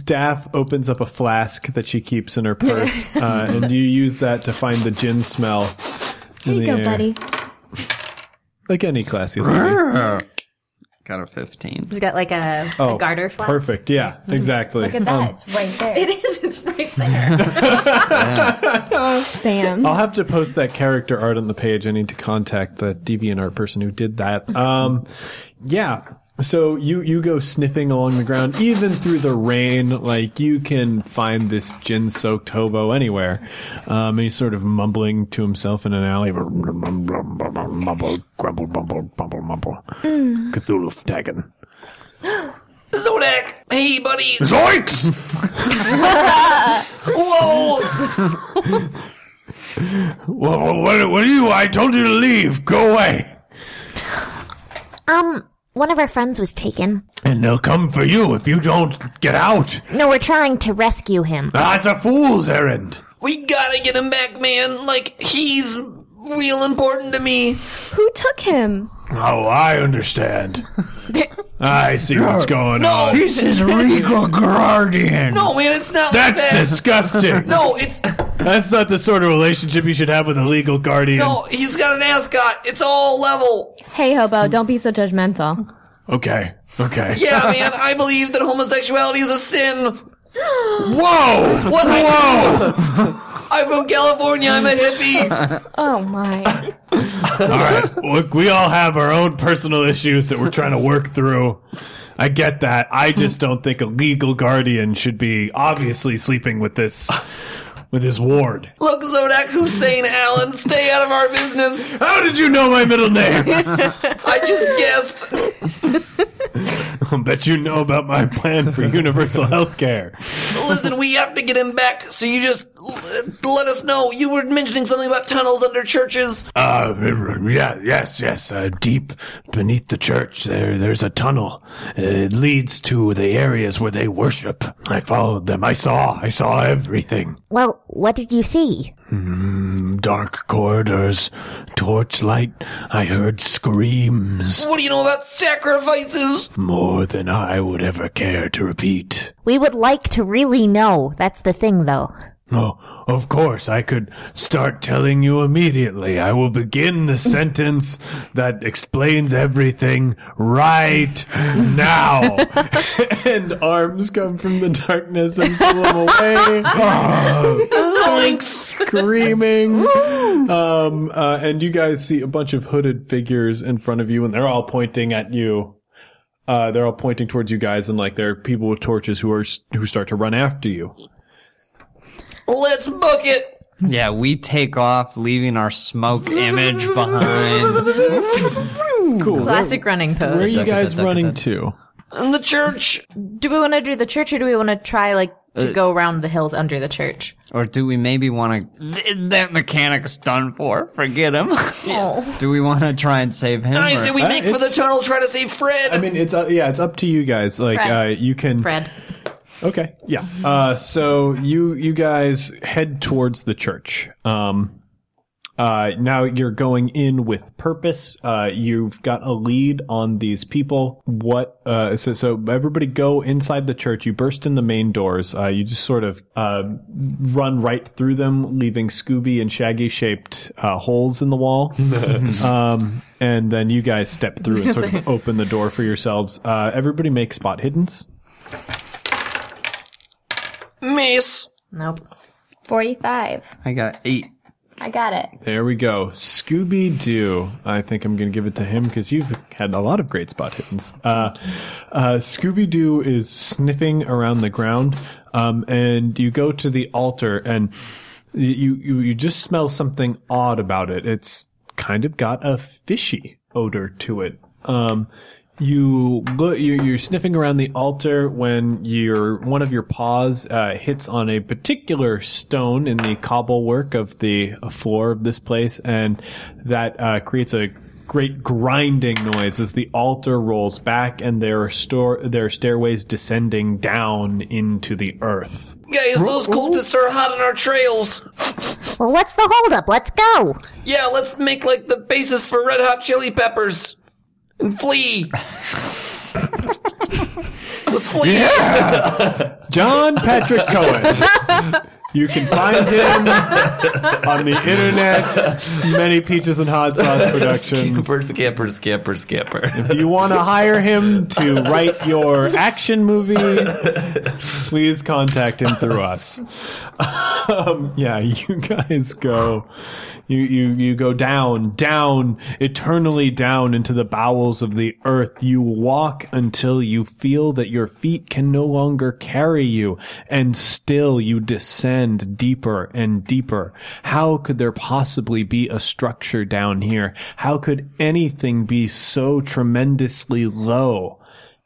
Daff opens up a flask that she keeps in her purse, uh, and you use that to find the gin smell. Here you the go, air. buddy. Like any classy lady. Got a 15. He's got like a, Oh, a garter flask. perfect. Yeah, exactly. Look at that. Um, it's right there. It is. It's right there. Bam. I'll have to post that character art on the page. I need to contact the DeviantArt person who did that. Um, yeah. So you, you go sniffing along the ground, even through the rain, like you can find this gin soaked hobo anywhere. Um, and he's sort of mumbling to himself in an alley. Mumble, grumble, mumble, mumble, mumble. Cthulhu Dagon. Zadok. Hey, buddy. Zoinks! Whoa. Well, what, what are you? I told you to leave. Go away. Um, one of our friends was taken. And they'll come for you if you don't get out. No, we're trying to rescue him. That's a fool's errand. We gotta get him back, man. Like, he's real important to me. Who took him? Oh, I understand. I see what's going on. No. on. He's his regal guardian. No, man, it's not That's like that. disgusting. No, it's That's not the sort of relationship you should have with a legal guardian. no. He's got an ascot. It's all level. Hey, hobo, don't be so judgmental. Okay, okay. Yeah, man. I believe that homosexuality is a sin. Whoa! What? Whoa! I'm from California. I'm a hippie. Oh my. all right, look, we all have our own personal issues that we're trying to work through. I get that. I just don't think a legal guardian should be obviously sleeping with this with his ward. Look, Zadok Hussein Allen, stay out of our business. How did you know my middle name? I just guessed. I bet you know about my plan for universal health care. Listen, we have to get him back. So you just l- let us know. You were mentioning something about tunnels under churches. Uh, yeah, yes, yes. Uh, deep beneath the church, there, there's a tunnel. It leads to the areas where they worship. I followed them. I saw, I saw everything. Well, what did you see? Mm, dark corridors, torchlight. I heard screams. What do you know about sacrifices? More than I would ever care to repeat. We would like to really know. That's the thing, though. Oh, of course, I could start telling you immediately. I will begin the sentence that explains everything right now. and arms come from the darkness and pull him away. screaming. Um, uh, and you guys see a bunch of hooded figures in front of you, and they're all pointing at you. uh, they're all pointing towards you guys, and like there are people with torches who are who start to run after you. Let's book it. Yeah, we take off, leaving our smoke image behind. Cool. Classic running pose. Where are you guys running to? In the church. Do we want to do the church or do we want to try like to Uh, go around the hills under the church? Or do we maybe want to? That mechanic's done for. Forget him. Do we want to try and save him? I or- say we Uh, make for the tunnel, try to save Fred. I mean, it's uh, yeah, it's up to you guys. Like, Fred. uh, you can. Fred. Okay, yeah. Uh, so you you guys head towards the church. Um, uh, now you're going in with purpose. Uh, you've got a lead on these people. What? Uh, so so everybody go inside the church. You burst in the main doors. Uh, you just sort of uh run right through them, leaving Scooby and Shaggy shaped uh, holes in the wall. um, and then you guys step through and sort of open the door for yourselves. Uh, everybody make spot hiddens. Miss. Nope. 45. I got eight. I got it. There we go. Scooby Doo. I think I'm going to give it to him because you've had a lot of great spot hiddens. Uh, uh, Scooby Doo is sniffing around the ground, um, and you go to the altar and you, you, you just smell something odd about it. It's kind of got a fishy odor to it. Um, you look, you're, you're sniffing around the altar when your one of your paws uh, hits on a particular stone in the cobble work of the floor of this place, and that uh, creates a great grinding noise as the altar rolls back, and there are store there are stairways descending down into the earth. Guys, those cultists are hot on our trails. Well, what's the holdup? Let's go. Yeah, let's make like the basis for Red Hot Chili Peppers and flee. let's flee. Yeah. John Patrick Coan. You can find him on the internet. Many peaches and hot sauce productions. Scamper, scamper, scamper, scamper. If you want to hire him to write your action movie, please contact him through us. Um, yeah, you guys go. You, you, you go down, down, eternally down into the bowels of the earth. You walk until you feel that your feet can no longer carry you, and still you descend deeper and deeper. How could there possibly be a structure down here? How could anything be so tremendously low?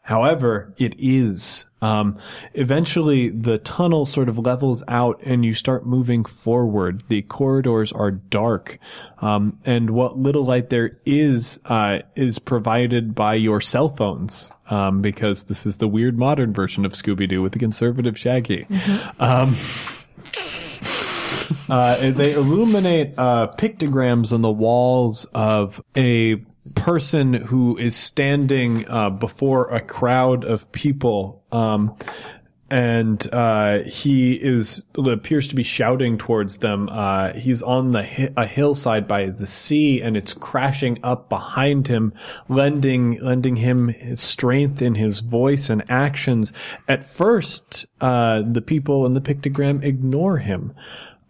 However, it is. Um, eventually, the tunnel sort of levels out, and you start moving forward. The corridors are dark, um, and what little light there is uh, is provided by your cell phones, um, because this is the weird modern version of Scooby Doo with the conservative Shaggy. Um, uh, they illuminate uh, pictograms on the walls of a person who is standing uh, before a crowd of people. Um, and uh, he is appears to be shouting towards them. Uh, he's on the a hillside by the sea, and it's crashing up behind him, lending lending him strength in his voice and actions. At first, uh, the people in the pictogram ignore him.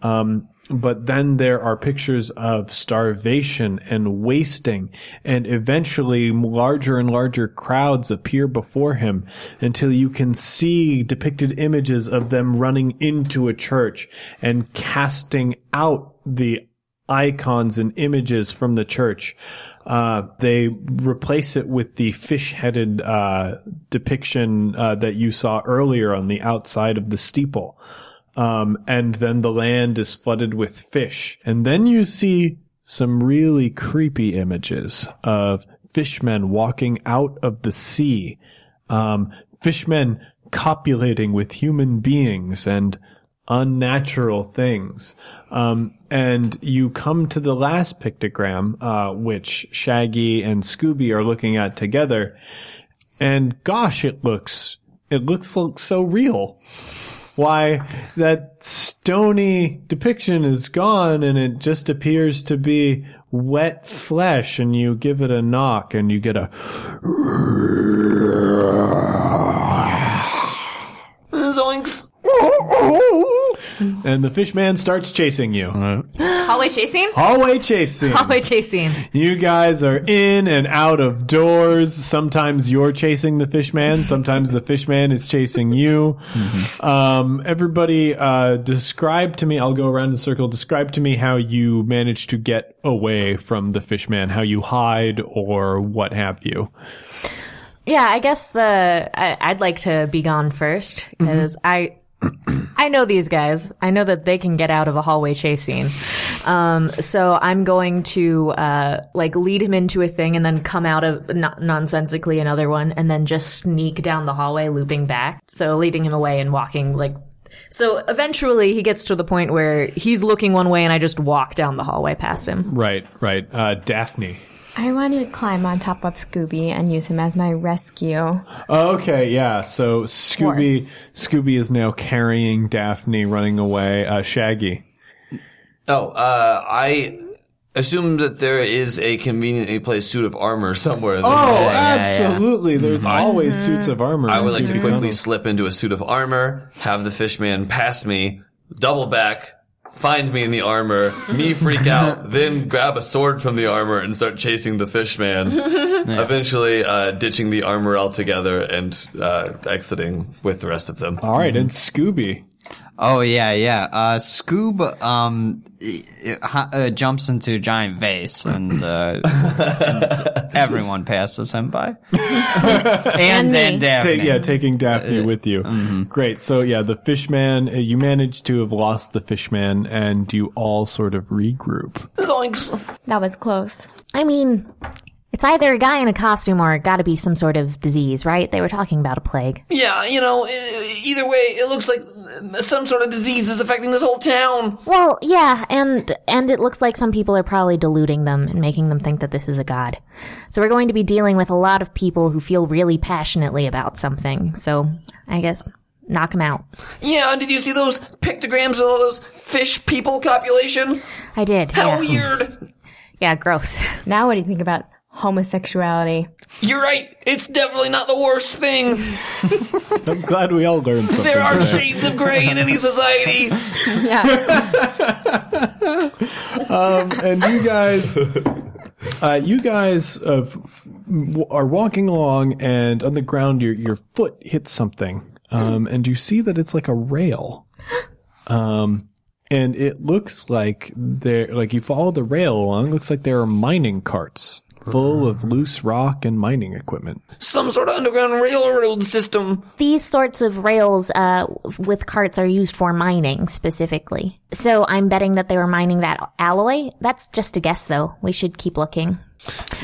Um, but then there are pictures of starvation and wasting, and eventually larger and larger crowds appear before him until you can see depicted images of them running into a church and casting out the icons and images from the church. Uh, they replace it with the fish-headed uh, depiction uh, that you saw earlier on the outside of the steeple. Um, and then the land is flooded with fish. And then you see some really creepy images of fishmen walking out of the sea. Um, fishmen copulating with human beings and unnatural things. Um, and you come to the last pictogram, uh, which Shaggy and Scooby are looking at together. And gosh, it looks, it looks like so real. Why that stony depiction is gone and it just appears to be wet flesh and you give it a knock and you get a Zoinks. and the fish man starts chasing you. Hallway chasing? Hallway chasing. Hallway chasing. You guys are in and out of doors. Sometimes you're chasing the fish man. Sometimes the fish man is chasing you. Um, everybody, uh, describe to me, I'll go around the circle. Describe to me how you manage to get away from the fish man, how you hide or what have you. Yeah, I guess the I, I'd like to be gone first because I I know these guys. I know that they can get out of a hallway chase scene. Um, so I'm going to uh, like lead him into a thing and then come out of no- nonsensically another one and then just sneak down the hallway, looping back. So leading him away and walking like. So eventually he gets to the point where he's looking one way and I just walk down the hallway past him. Right, right. Uh, Daphne. I want to climb on top of Scooby and use him as my rescue. Okay, yeah. So Scooby, Horse. Scooby is now carrying Daphne, running away. Uh, Shaggy. Oh, uh, I assume that there is a conveniently placed suit of armor somewhere. Oh, There's a- absolutely. There's always suits of armor. I would like to quickly Tunnel. slip into a suit of armor, have the fishman pass me, double back, find me in the armor, me freak out, then grab a sword from the armor and start chasing the fishman. Eventually, uh, ditching the armor altogether and uh, exiting with the rest of them. All right, and Scooby. Oh yeah, yeah. Uh, Scoob um i- i- uh, jumps into a giant vase, and, uh, and everyone passes him by. and then me. Daphne. Ta- yeah, taking Daphne with you. Great. So yeah, the fishman. Uh, you managed to have lost the fishman, and you all sort of regroup. Zoinks! That was close. I mean, it's either a guy in a costume or it got to be some sort of disease, right? They were talking about a plague. Yeah, you know, either way, it looks like some sort of disease is affecting this whole town. Well, yeah, and and it looks like some people are probably deluding them and making them think that this is a god. So we're going to be dealing with a lot of people who feel really passionately about something. So I guess knock them out. Yeah, did you see those pictograms of all those fish people copulation? I did. How yeah. weird! Yeah, gross. Now what do you think about homosexuality? You're right. It's definitely not the worst thing. I'm glad we all learned something. There are today. shades of gray in any society. Yeah. um, and you guys, uh, you guys uh, w- are walking along, and on the ground, your your foot hits something, um, and you see that it's like a rail, um, and it looks like there, like you follow the rail along. It looks like there are mining carts full of loose rock and mining equipment. Some sort of underground railroad system. These sorts of rails uh, with carts are used for mining specifically. So I'm betting that they were mining that alloy. That's just a guess, though. We should keep looking.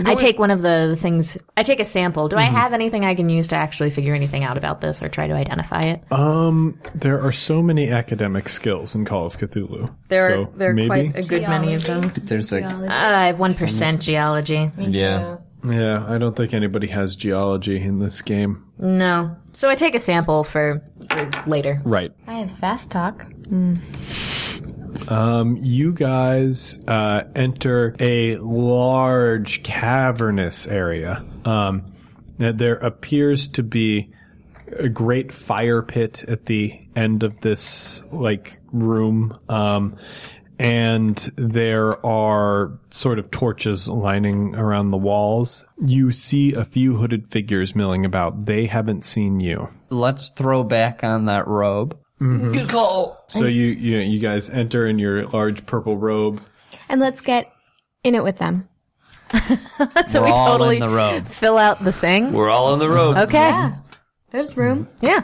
I take one of the, the things. I take a sample. Do I Mm-hmm. have anything I can use to actually figure anything out about this or try to identify it? Um, there are so many academic skills in Call of Cthulhu. There, so are there are maybe? quite a good many of them. There's a Uh, I have one percent geology. Yeah. Yeah, I don't think anybody has geology in this game. No, so I take a sample for, for later. Right. I have fast talk. Um, you guys uh, enter a large cavernous area. Um, there appears to be a great fire pit at the end of this like room. Um, and there are sort of torches lining around the walls. You see a few hooded figures milling about. They haven't seen you. Let's throw back on that robe. Mm-hmm. Good call. So you, you, you guys enter in your large purple robe. And let's get in it with them. so We're we all totally in the robe. fill out the thing. We're all in the robe. Okay. Yeah. There's room. Yeah,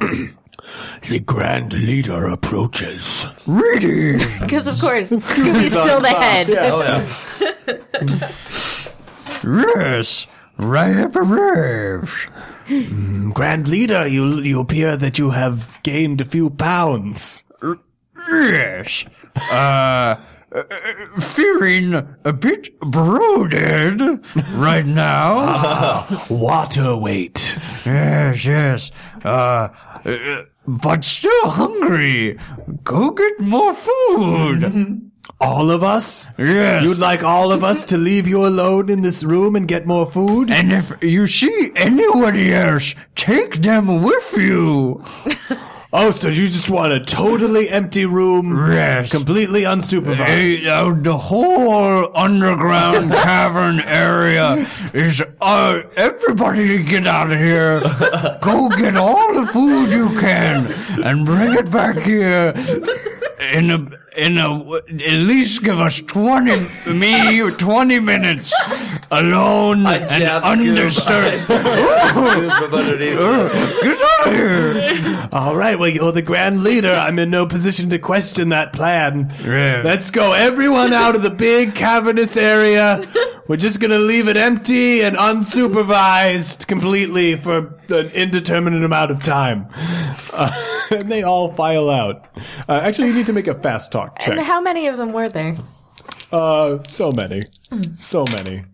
The Grand Leader approaches. Ready! because of course Scooby's still the head. Oh yeah. Yes, right up arrived. Mm, Grand Leader, you you appear that you have gained a few pounds. Yes. Uh, uh, feeling a bit bloated right now. Water weight. Yes, yes. Uh, uh, but still hungry. Go get more food. All of us? Yes. You'd like all of us to leave you alone in this room and get more food? And if you see anybody else, take them with you. Oh, so you just want a totally empty room, Yes. completely unsupervised? Hey, uh, the whole underground cavern area is uh everybody get out of here go get all the food you can and bring it back here in a in a at least give us 20 me 20 minutes alone and undisturbed underneath. get out of here All right, well, you're the grand leader. I'm in no position to question that plan. Let's go, everyone out of the big cavernous area. We're just gonna leave it empty and unsupervised completely for an indeterminate amount of time. Uh, and they all file out. Uh, actually, you need to make a fast talk check. And how many of them were there? Uh, so many, so many.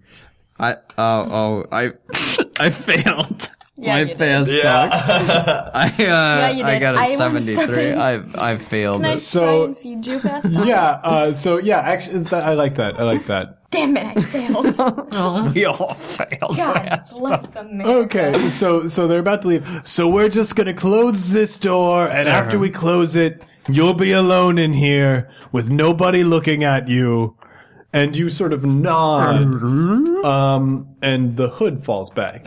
I oh oh I I failed. Yeah, My you did. fast Yeah. I uh, you I got a I wanna step 73. I've failed Can I. So- try and feed you fast? Yeah. Uh, so yeah, actually, th- I like that. I like that. Damn it, I failed. We all failed. God bless them. Okay, so so they're about to leave. So we're just gonna close this door, and after we close it, you'll be alone in here with nobody looking at you. And you sort of nod, um, and the hood falls back.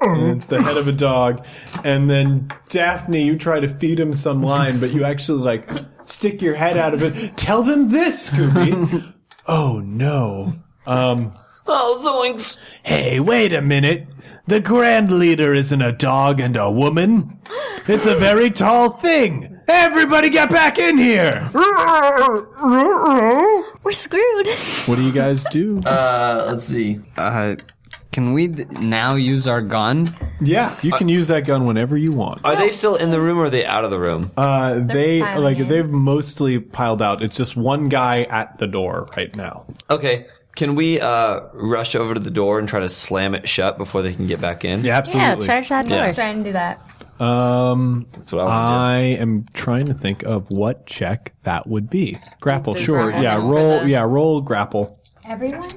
And it's the head of a dog. And then Daphne, you try to feed him some line, but you actually like stick your head out of it. Tell them this, Scooby. oh no. Um, Oh, zoinks. Hey, wait a minute. The grand leader isn't a dog and a woman. It's a very tall thing. Everybody get back in here. We're screwed. What do you guys do? Uh, let's see. Uh, can we d- now use our gun? yeah, you can use that gun whenever you want. Are they still in the room or are they out of the room? Uh, they piling like in. they've mostly piled out. It's just one guy at the door right now. Okay. Can we uh, rush over to the door and try to slam it shut before they can get back in? Yeah, absolutely. Yeah, absolutely. charge that door. Let's try and do that. Um, That's what I I am trying to think of what check that would be. Grapple, sure. grapple Yeah, roll. the- Yeah, roll grapple. Everyone?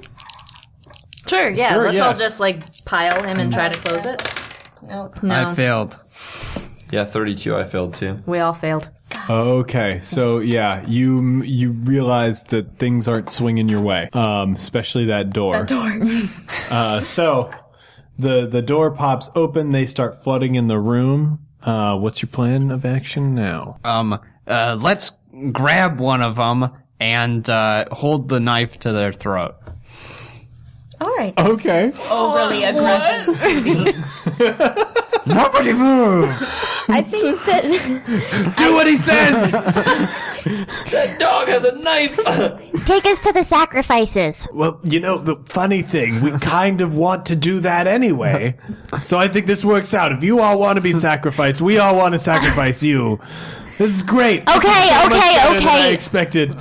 Sure, yeah. Sure, let's yeah. all just like pile him and try to close it. Nope. No, I failed. Yeah, 32 I failed too. we all failed. Okay, so yeah, you you realize that things aren't swinging your way, um, especially that door. That Door. Uh, so the the door pops open. They start flooding in the room. Uh, what's your plan of action now? Um, uh, let's grab one of them and uh, hold the knife to their throat. All right. Okay. Overly aggressive. nobody move I think that Do what he says. That dog has a knife! Take us to the sacrifices. well, you know the funny thing, we kind of want to do that anyway. So I think this works out. If you all want to be sacrificed, we all want to sacrifice you. This is great. This is Okay, so much okay, better than I expected.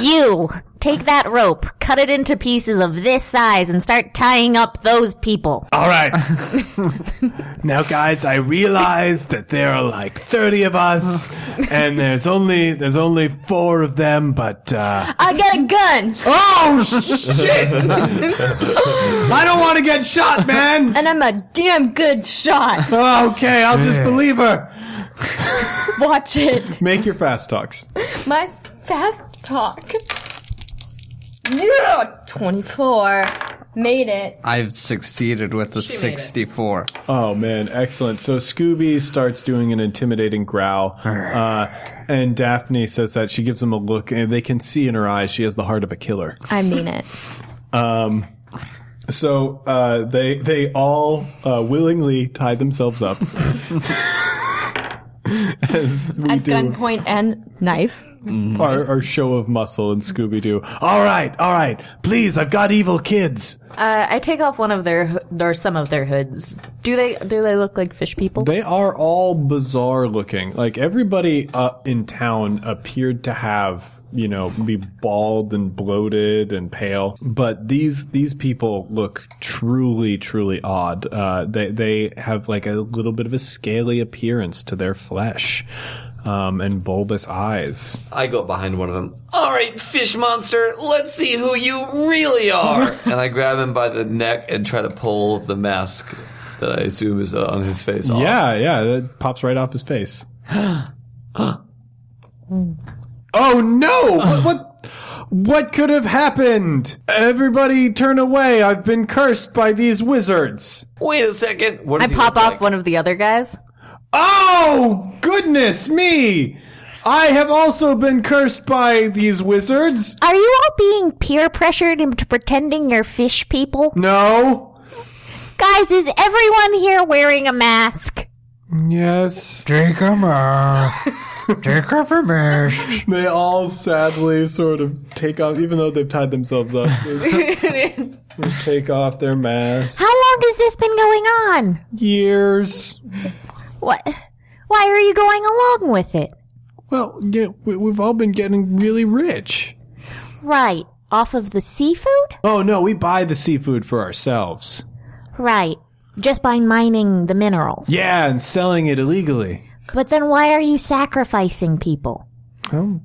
You take that rope, cut it into pieces of this size, and start tying up those people. All right. now, guys, I realize that there are like thirty of us, and there's only there's only four of them. But uh, I got a gun oh shit! I don't want to get shot, man. and I'm a damn good shot. Okay, I'll just believe her. Watch it. Make your fast talks. My fast talk. Yeah, 24. Made it. I've succeeded with a 64. Oh man, excellent. So Scooby starts doing an intimidating growl, uh, and Daphne says that she gives him a look, and they can see in her eyes she has the heart of a killer. I mean it. Um, so uh, they they all uh, willingly tie themselves up. As we At do gunpoint and knife. Our, our show of muscle in Scooby Doo. All right, all right, please, I've got evil kids. Uh, I take off one of their or some of their hoods. Do they do they look like fish people? They are all bizarre looking. Like everybody uh, in town appeared to have, you know, be bald and bloated and pale, but these these people look truly, truly odd. Uh, they they have like a little bit of a scaly appearance to their flesh. Um, and bulbous eyes. I go behind one of them. All right, fish monster, let's see who you really are. and I grab him by the neck and try to pull the mask that I assume is uh, on his face off. Yeah, yeah, that pops right off his face. Oh no! what, what? What could have happened? Everybody turn away. I've been cursed by these wizards. Wait a second. What I does he pop look off like? one of the other guys. Oh, goodness me! I have also been cursed by these wizards. Are you all being peer pressured into pretending you're fish people? No. Guys, is everyone here wearing a mask? Yes. Take them off. Take off your mask. They all sadly sort of take off, even though they've tied themselves up. They they take off their masks. How long has this been going on? Years. What? Why are you going along with it? Well, yeah, we, we've all been getting really rich. Right. Off of the seafood? Oh no, we buy the seafood for ourselves. Right. Just by mining the minerals. Yeah, and selling it illegally. But then why are you sacrificing people? Well,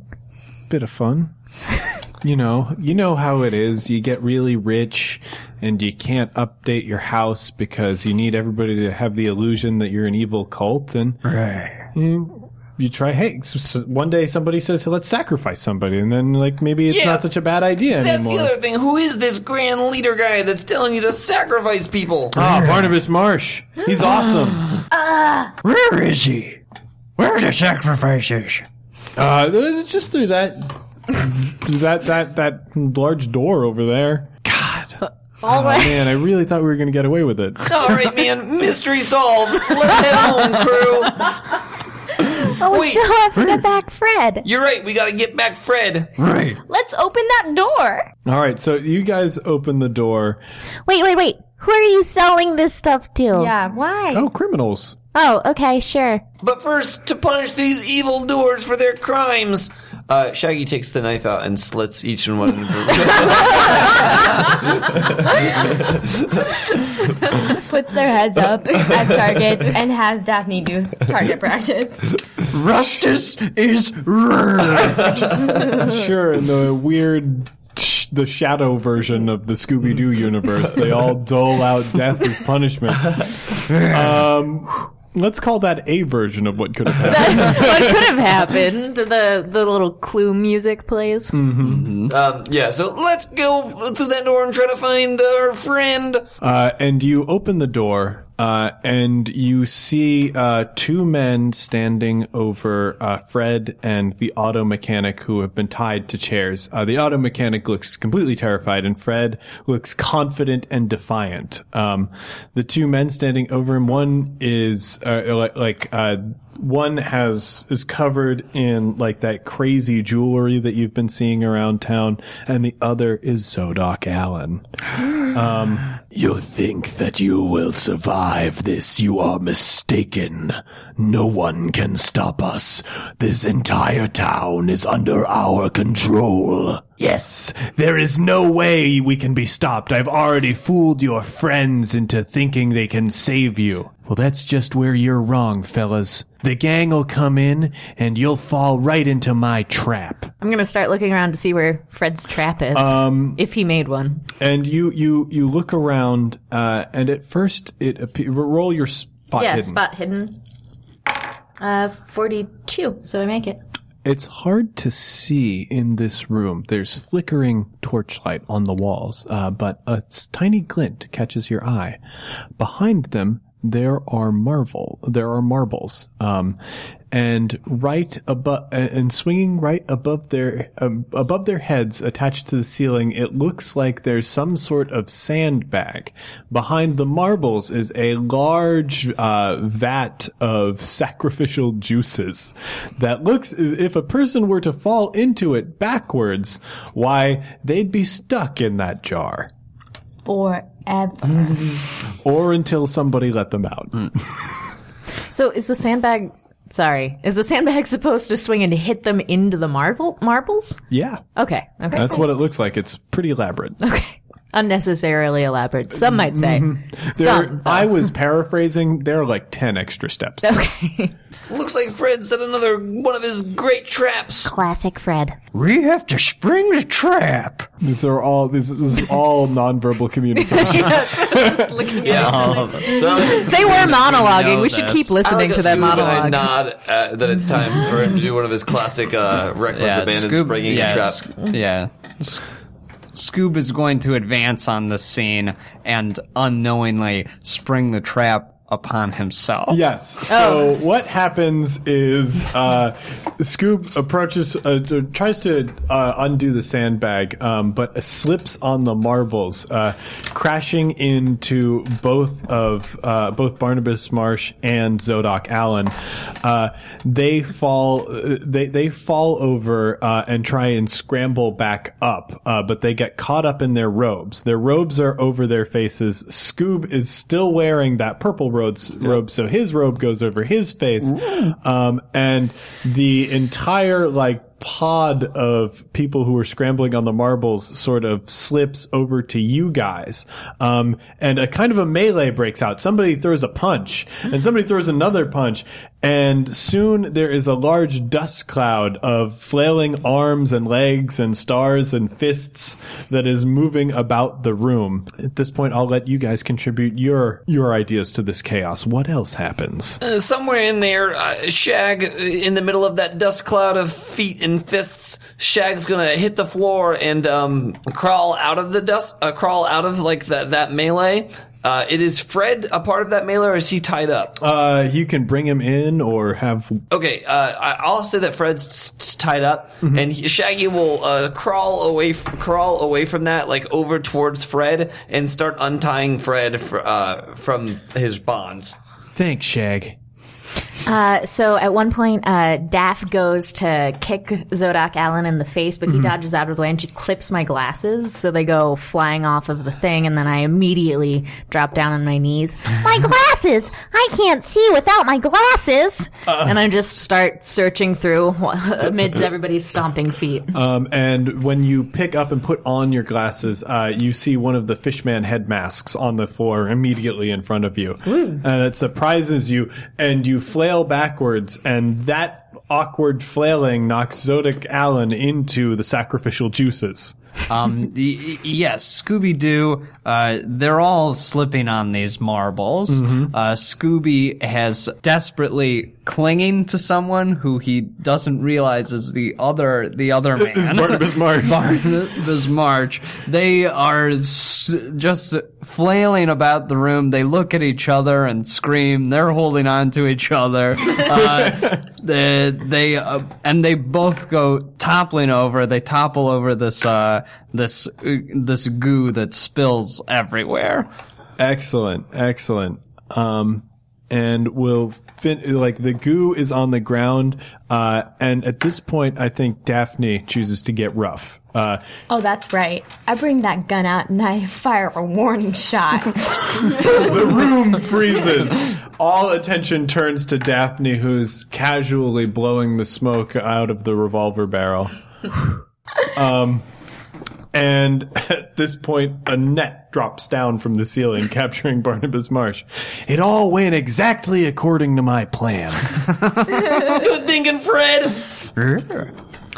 bit of fun. you know, you know how it is. You get really rich and you can't update your house because you need everybody to have the illusion that you're an evil cult and Right. you, you try hey s s- one day somebody says hey, let's sacrifice somebody and then like maybe it's Yeah, not such a bad idea That's anymore. the other thing. Who is this grand leader guy that's telling you to sacrifice people? Ah, Barnabas Marsh. He's awesome. Where is he? Where are the sacrifices? Uh, just through that that that that large door over there. God. Uh, all Oh, right. man, I really thought we were going to get away with it. All right, man. Mystery solved. Let's head home, crew. Oh, we Wait. still have to get back Fred. You're right. We got to get back Fred. Right. Let's open that door. All right, so you guys open the door. Wait, wait, wait. Who are you selling this stuff to? Yeah, why? Oh, criminals. Oh, okay, sure. But first, to punish these evil doers for their crimes. Uh, Shaggy takes the knife out and slits each and one. Puts their heads up as targets and has Daphne do target practice. Rustus is red. Sure, in the weird, the shadow version of the Scooby Doo universe, they all dole out death as punishment. Um, let's call that a version of what could have happened. what could have happened? The the little clue music plays. um, yeah, so let's go through that door and try to find our friend. Uh, and you open the door, uh, and you see uh, two men standing over uh, Fred and the auto mechanic who have been tied to chairs. Uh, the auto mechanic looks completely terrified, and Fred looks confident and defiant. Um, the two men standing over him, one is uh, like, like uh, one has is covered in like that crazy jewelry that you've been seeing around town, and the other is Zadok Allen. Um, You think that you will survive this? You are mistaken. No one can stop us. This entire town is under our control. Yes, there is no way we can be stopped. I've already fooled your friends into thinking they can save you. Well, that's just where you're wrong, fellas. The gang will come in and you'll fall right into my trap. I'm gonna start looking around to see where Fred's trap is. Um, if he made one. and you you you look around, uh, and at first it appe- roll your spot yeah, hidden. spot hidden. Uh, 42, so I make it. It's hard to see in this room. There's flickering torchlight on the walls, uh, but a tiny glint catches your eye. Behind them, there are marvel. There are marbles, um, and right above, and swinging right above their um, above their heads, attached to the ceiling, it looks like there's some sort of sandbag. Behind the marbles is a large uh, vat of sacrificial juices that looks as if a person were to fall into it backwards, why they'd be stuck in that jar. Forever. Or until somebody let them out. Hmm. So is the sandbag. Sorry. Is the sandbag supposed to swing and hit them into the marble marbles? Yeah. Okay. Okay. That's what it looks like. It's pretty elaborate. Okay. Unnecessarily elaborate. Some might say. There- Some. I was paraphrasing. There are like 10 extra steps. Okay. Looks like Fred set another one of his great traps. Classic Fred. We have to spring the trap. These are all, this, this is all nonverbal communication. Yeah, all of them. So They were monologuing. know We should this. keep I listening like to a that Scoob and I monologue. nod uh, that it's time for him to do one of his classic uh, reckless abandon springing yeah, a trap. S- Yeah. Scoob is going to advance on the scene and unknowingly spring the trap upon himself. Yes. So what happens is uh, Scoob approaches, uh, uh, tries to uh, undo the sandbag, um, but slips on the marbles, uh, crashing into both of uh, both Barnabas Marsh and Zadok Allen. Uh, they fall. uh, They they fall over uh, and try and scramble back up, uh, but they get caught up in their robes. Their robes are over their faces. Scoob is still wearing that purple robes, robe, so his robe goes over his face, um, and the entire like pod of people who are scrambling on the marbles sort of slips over to you guys. Um, and a kind of a melee breaks out. Somebody throws a punch and somebody throws another punch. And soon there is a large dust cloud of flailing arms and legs and stars and fists that is moving about the room. At this point, I'll let you guys contribute your, your ideas to this chaos. What else happens? Uh, somewhere in there, uh, Shag, uh, in the middle of that dust cloud of feet and fists, Shag's gonna hit the floor and um, crawl out of the dust, uh, crawl out of like that that melee. Uh, it is Fred a part of that melee, or is he tied up? Uh, you can bring him in or have Okay, uh, I- I'll say that Fred's s- s- tied up, and he, Shaggy will uh, crawl away, f- crawl away from that, like over towards Fred, and start untying Fred fr- uh, from his bonds. Thanks, Shag. Uh, so at one point, uh, Daff goes to kick Zadok Allen in the face, but he dodges out of the way and she clips my glasses. So they go flying off of the thing, and then I immediately drop down on my knees. My glasses! I can't see without my glasses! and I just start searching through amidst everybody's stomping feet. Um, and when you pick up and put on your glasses, uh, you see one of the fishman head masks on the floor immediately in front of you. And it surprises you, and you flail backwards, and that awkward flailing knocks Zadok Allen into the sacrificial juices. Um, y- yes, Scooby Doo. Uh, they're all slipping on these marbles. Uh, Scooby has desperately clinging to someone who he doesn't realize is the other the other man. It's Barnabas March. Barnabas Marsh. They are s- just flailing about the room. They look at each other and scream. They're holding on to each other. Uh, they, they uh, and they both go toppling over. They topple over this uh, this uh, this goo that spills everywhere. Excellent, excellent. Um, and we'll fin- like the goo is on the ground, uh, and at this point, I think Daphne chooses to get rough. Uh, Oh, that's right. I bring that gun out and I fire a warning shot. the room freezes. All attention turns to Daphne, who's casually blowing the smoke out of the revolver barrel. Um, and at this point, a net drops down from the ceiling, capturing Barnabas Marsh. It all went exactly according to my plan. Good thinking, Fred.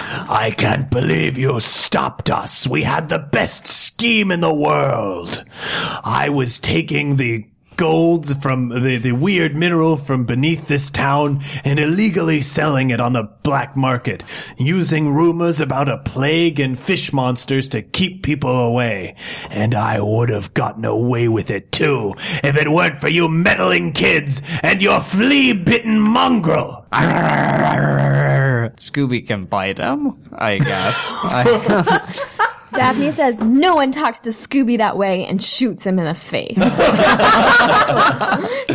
I can't believe you stopped us. We had the best scheme in the world. I was taking the gold from the, the weird mineral from beneath this town and illegally selling it on the black market, using rumors about a plague and fish monsters to keep people away. And I would have gotten away with it too if it weren't for you meddling kids and your flea-bitten mongrel. Scooby can bite him, I guess. I, Daphne says no one talks to Scooby that way and shoots him in the face. Do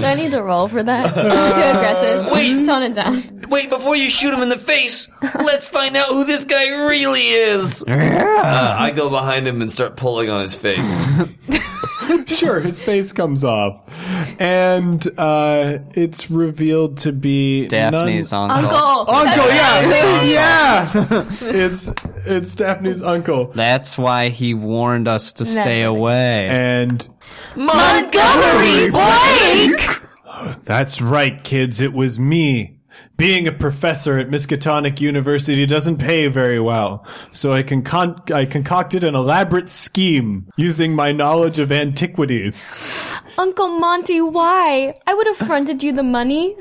I need to roll for that? Too aggressive. Wait. tone it down. Wait, before you shoot him in the face, let's find out who this guy really is. Uh, I go behind him and start pulling on his face. sure, his face comes off, and uh, it's revealed to be Daphne's none- uncle. Uncle. Uncle, yeah, yeah. it's it's Daphne's uncle, That's why he warned us to stay away. and Montgomery Blake! That's right, kids. It was me. Being a professor at Miskatonic University doesn't pay very well, so I, concon- I concocted an elaborate scheme using my knowledge of antiquities. Uncle Monty, why? I would have fronted you the money.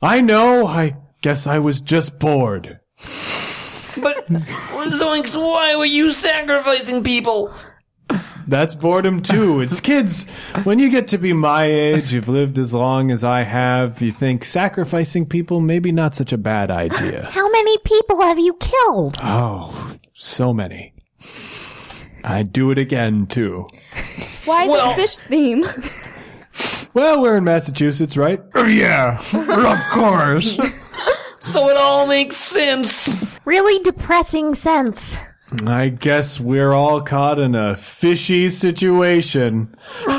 I know, I guess I was just bored. But Zoinks, why were you sacrificing people? That's boredom too. It's kids. When you get to be my age, you've lived as long as I have, you think sacrificing people maybe not such a bad idea. How many people have you killed? Oh, so many. I'd do it again too. Why Well- the fish theme? Well, we're in Massachusetts, right? Yeah, of course. So it all makes sense. Really depressing sense. I guess we're all caught in a fishy situation.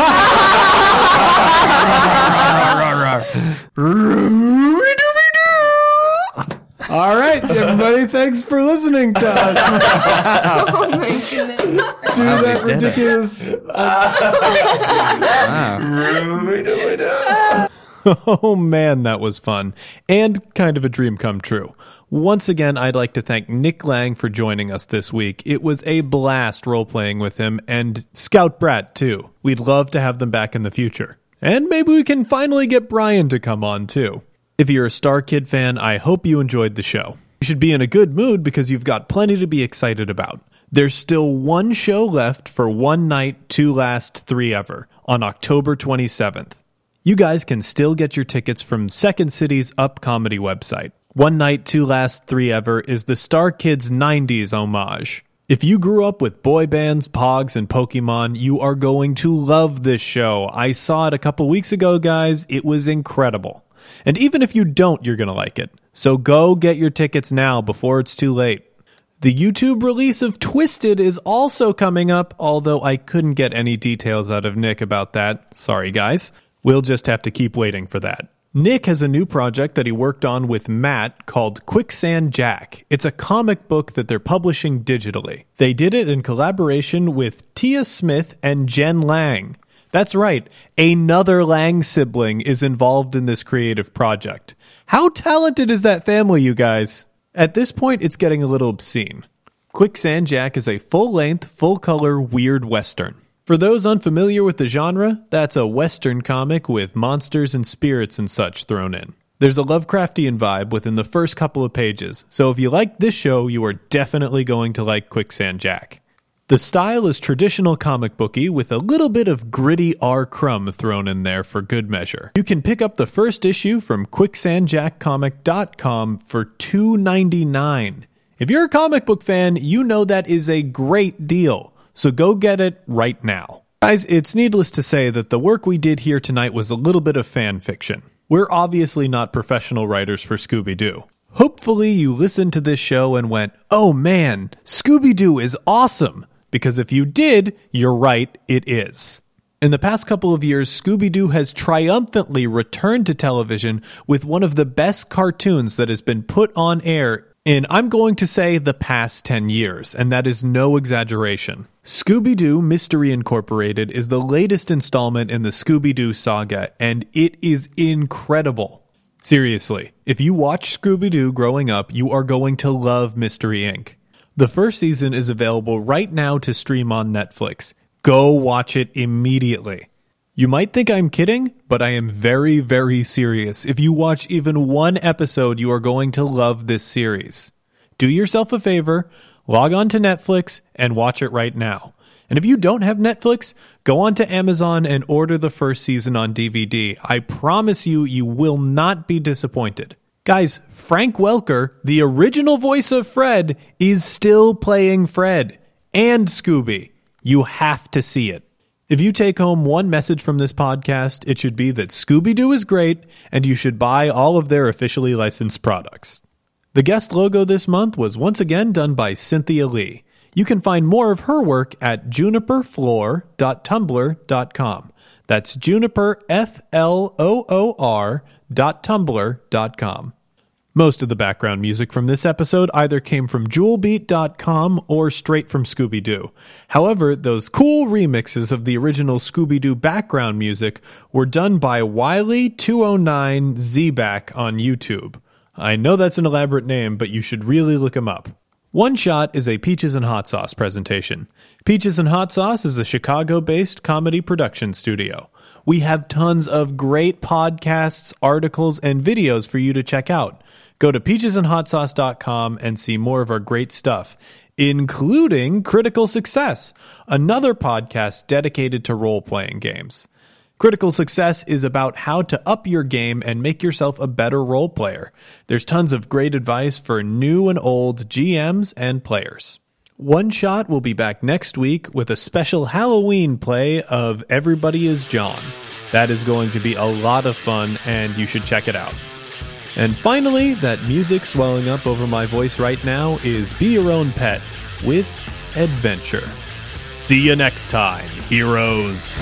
All right, everybody, thanks for listening to us oh my goodness. do Wow, we that did it. ridiculous. Wow. Oh man, that was fun and kind of a dream come true. Once again, I'd like to thank Nick Lang for joining us this week. It was a blast role playing with him and Scout Bratt too. We'd love to have them back in the future. And maybe we can finally get Brian to come on too. If you're a StarKid fan, I hope you enjoyed the show. You should be in a good mood because you've got plenty to be excited about. There's still one show left for One Night, Two Last, Three Ever on October 27th. You guys can still get your tickets from Second City's Up Comedy website. One Night, Two Last, Three Ever is the StarKid's 90s homage. If you grew up with boy bands, pogs, and Pokemon, you are going to love this show. I saw it a couple weeks ago, guys. It was incredible. And even if you don't, you're going to like it. So go get your tickets now before it's too late. The YouTube release of Twisted is also coming up, although I couldn't get any details out of Nick about that. Sorry, guys. We'll just have to keep waiting for that. Nick has a new project that he worked on with Matt called Quicksand Jack. It's a comic book that they're publishing digitally. They did it in collaboration with Tia Smith and Jen Lang. That's right, another Lang sibling is involved in this creative project. How talented is that family, you guys? At this point, it's getting a little obscene. Quicksand Jack is a full length, full color, weird Western. For those unfamiliar with the genre, that's a Western comic with monsters and spirits and such thrown in. There's a Lovecraftian vibe within the first couple of pages, so if you like this show, you are definitely going to like Quicksand Jack. The style is traditional comic booky with a little bit of gritty R. Crumb thrown in there for good measure. You can pick up the first issue from quicksandjackcomic.com for $2.99. If you're a comic book fan, you know that is a great deal. So go get it right now. Guys, it's needless to say that the work we did here tonight was a little bit of fan fiction. We're obviously not professional writers for Scooby Doo. Hopefully, you listened to this show and went, oh man, Scooby Doo is awesome! Because if you did, you're right, it is. In the past couple of years, Scooby Doo has triumphantly returned to television with one of the best cartoons that has been put on air in, I'm going to say, the past 10 years, and that is no exaggeration. Scooby Doo Mystery Incorporated is the latest installment in the Scooby Doo saga, and it is incredible. Seriously, if you watch Scooby Doo growing up, you are going to love Mystery Inc. The first season is available right now to stream on Netflix. Go watch it immediately. You might think I'm kidding, but I am very, very serious. If you watch even one episode, you are going to love this series. Do yourself a favor, log on to Netflix, and watch it right now. And if you don't have Netflix, go on to Amazon and order the first season on DVD. I promise you, you will not be disappointed. Guys, Frank Welker, the original voice of Fred, is still playing Fred and Scooby. You have to see it. If you take home one message from this podcast, it should be that Scooby Doo is great and you should buy all of their officially licensed products. The guest logo this month was once again done by Cynthia Lee. You can find more of her work at juniperfloor.tumblr.com. That's juniper. Most of the background music from this episode either came from jewelbeat.com or straight from Scooby Doo. However, those cool remixes of the original Scooby Doo background music were done by Wiley209Zback on YouTube. I know that's an elaborate name, but you should really look him up. One Shot is a Peaches and Hot Sauce presentation. Peaches and Hot Sauce is a Chicago based comedy production studio. We have tons of great podcasts, articles, and videos for you to check out. Go to peachesandhotsauce.com and see more of our great stuff, including Critical Success, another podcast dedicated to role playing games. Critical Success is about how to up your game and make yourself a better role player. There's tons of great advice for new and old GMs and players. One Shot will be back next week with a special Halloween play of Everybody is John. That is going to be a lot of fun, and you should check it out. And finally, that music swelling up over my voice right now is Be Your Own Pet with Adventure. See you next time, heroes.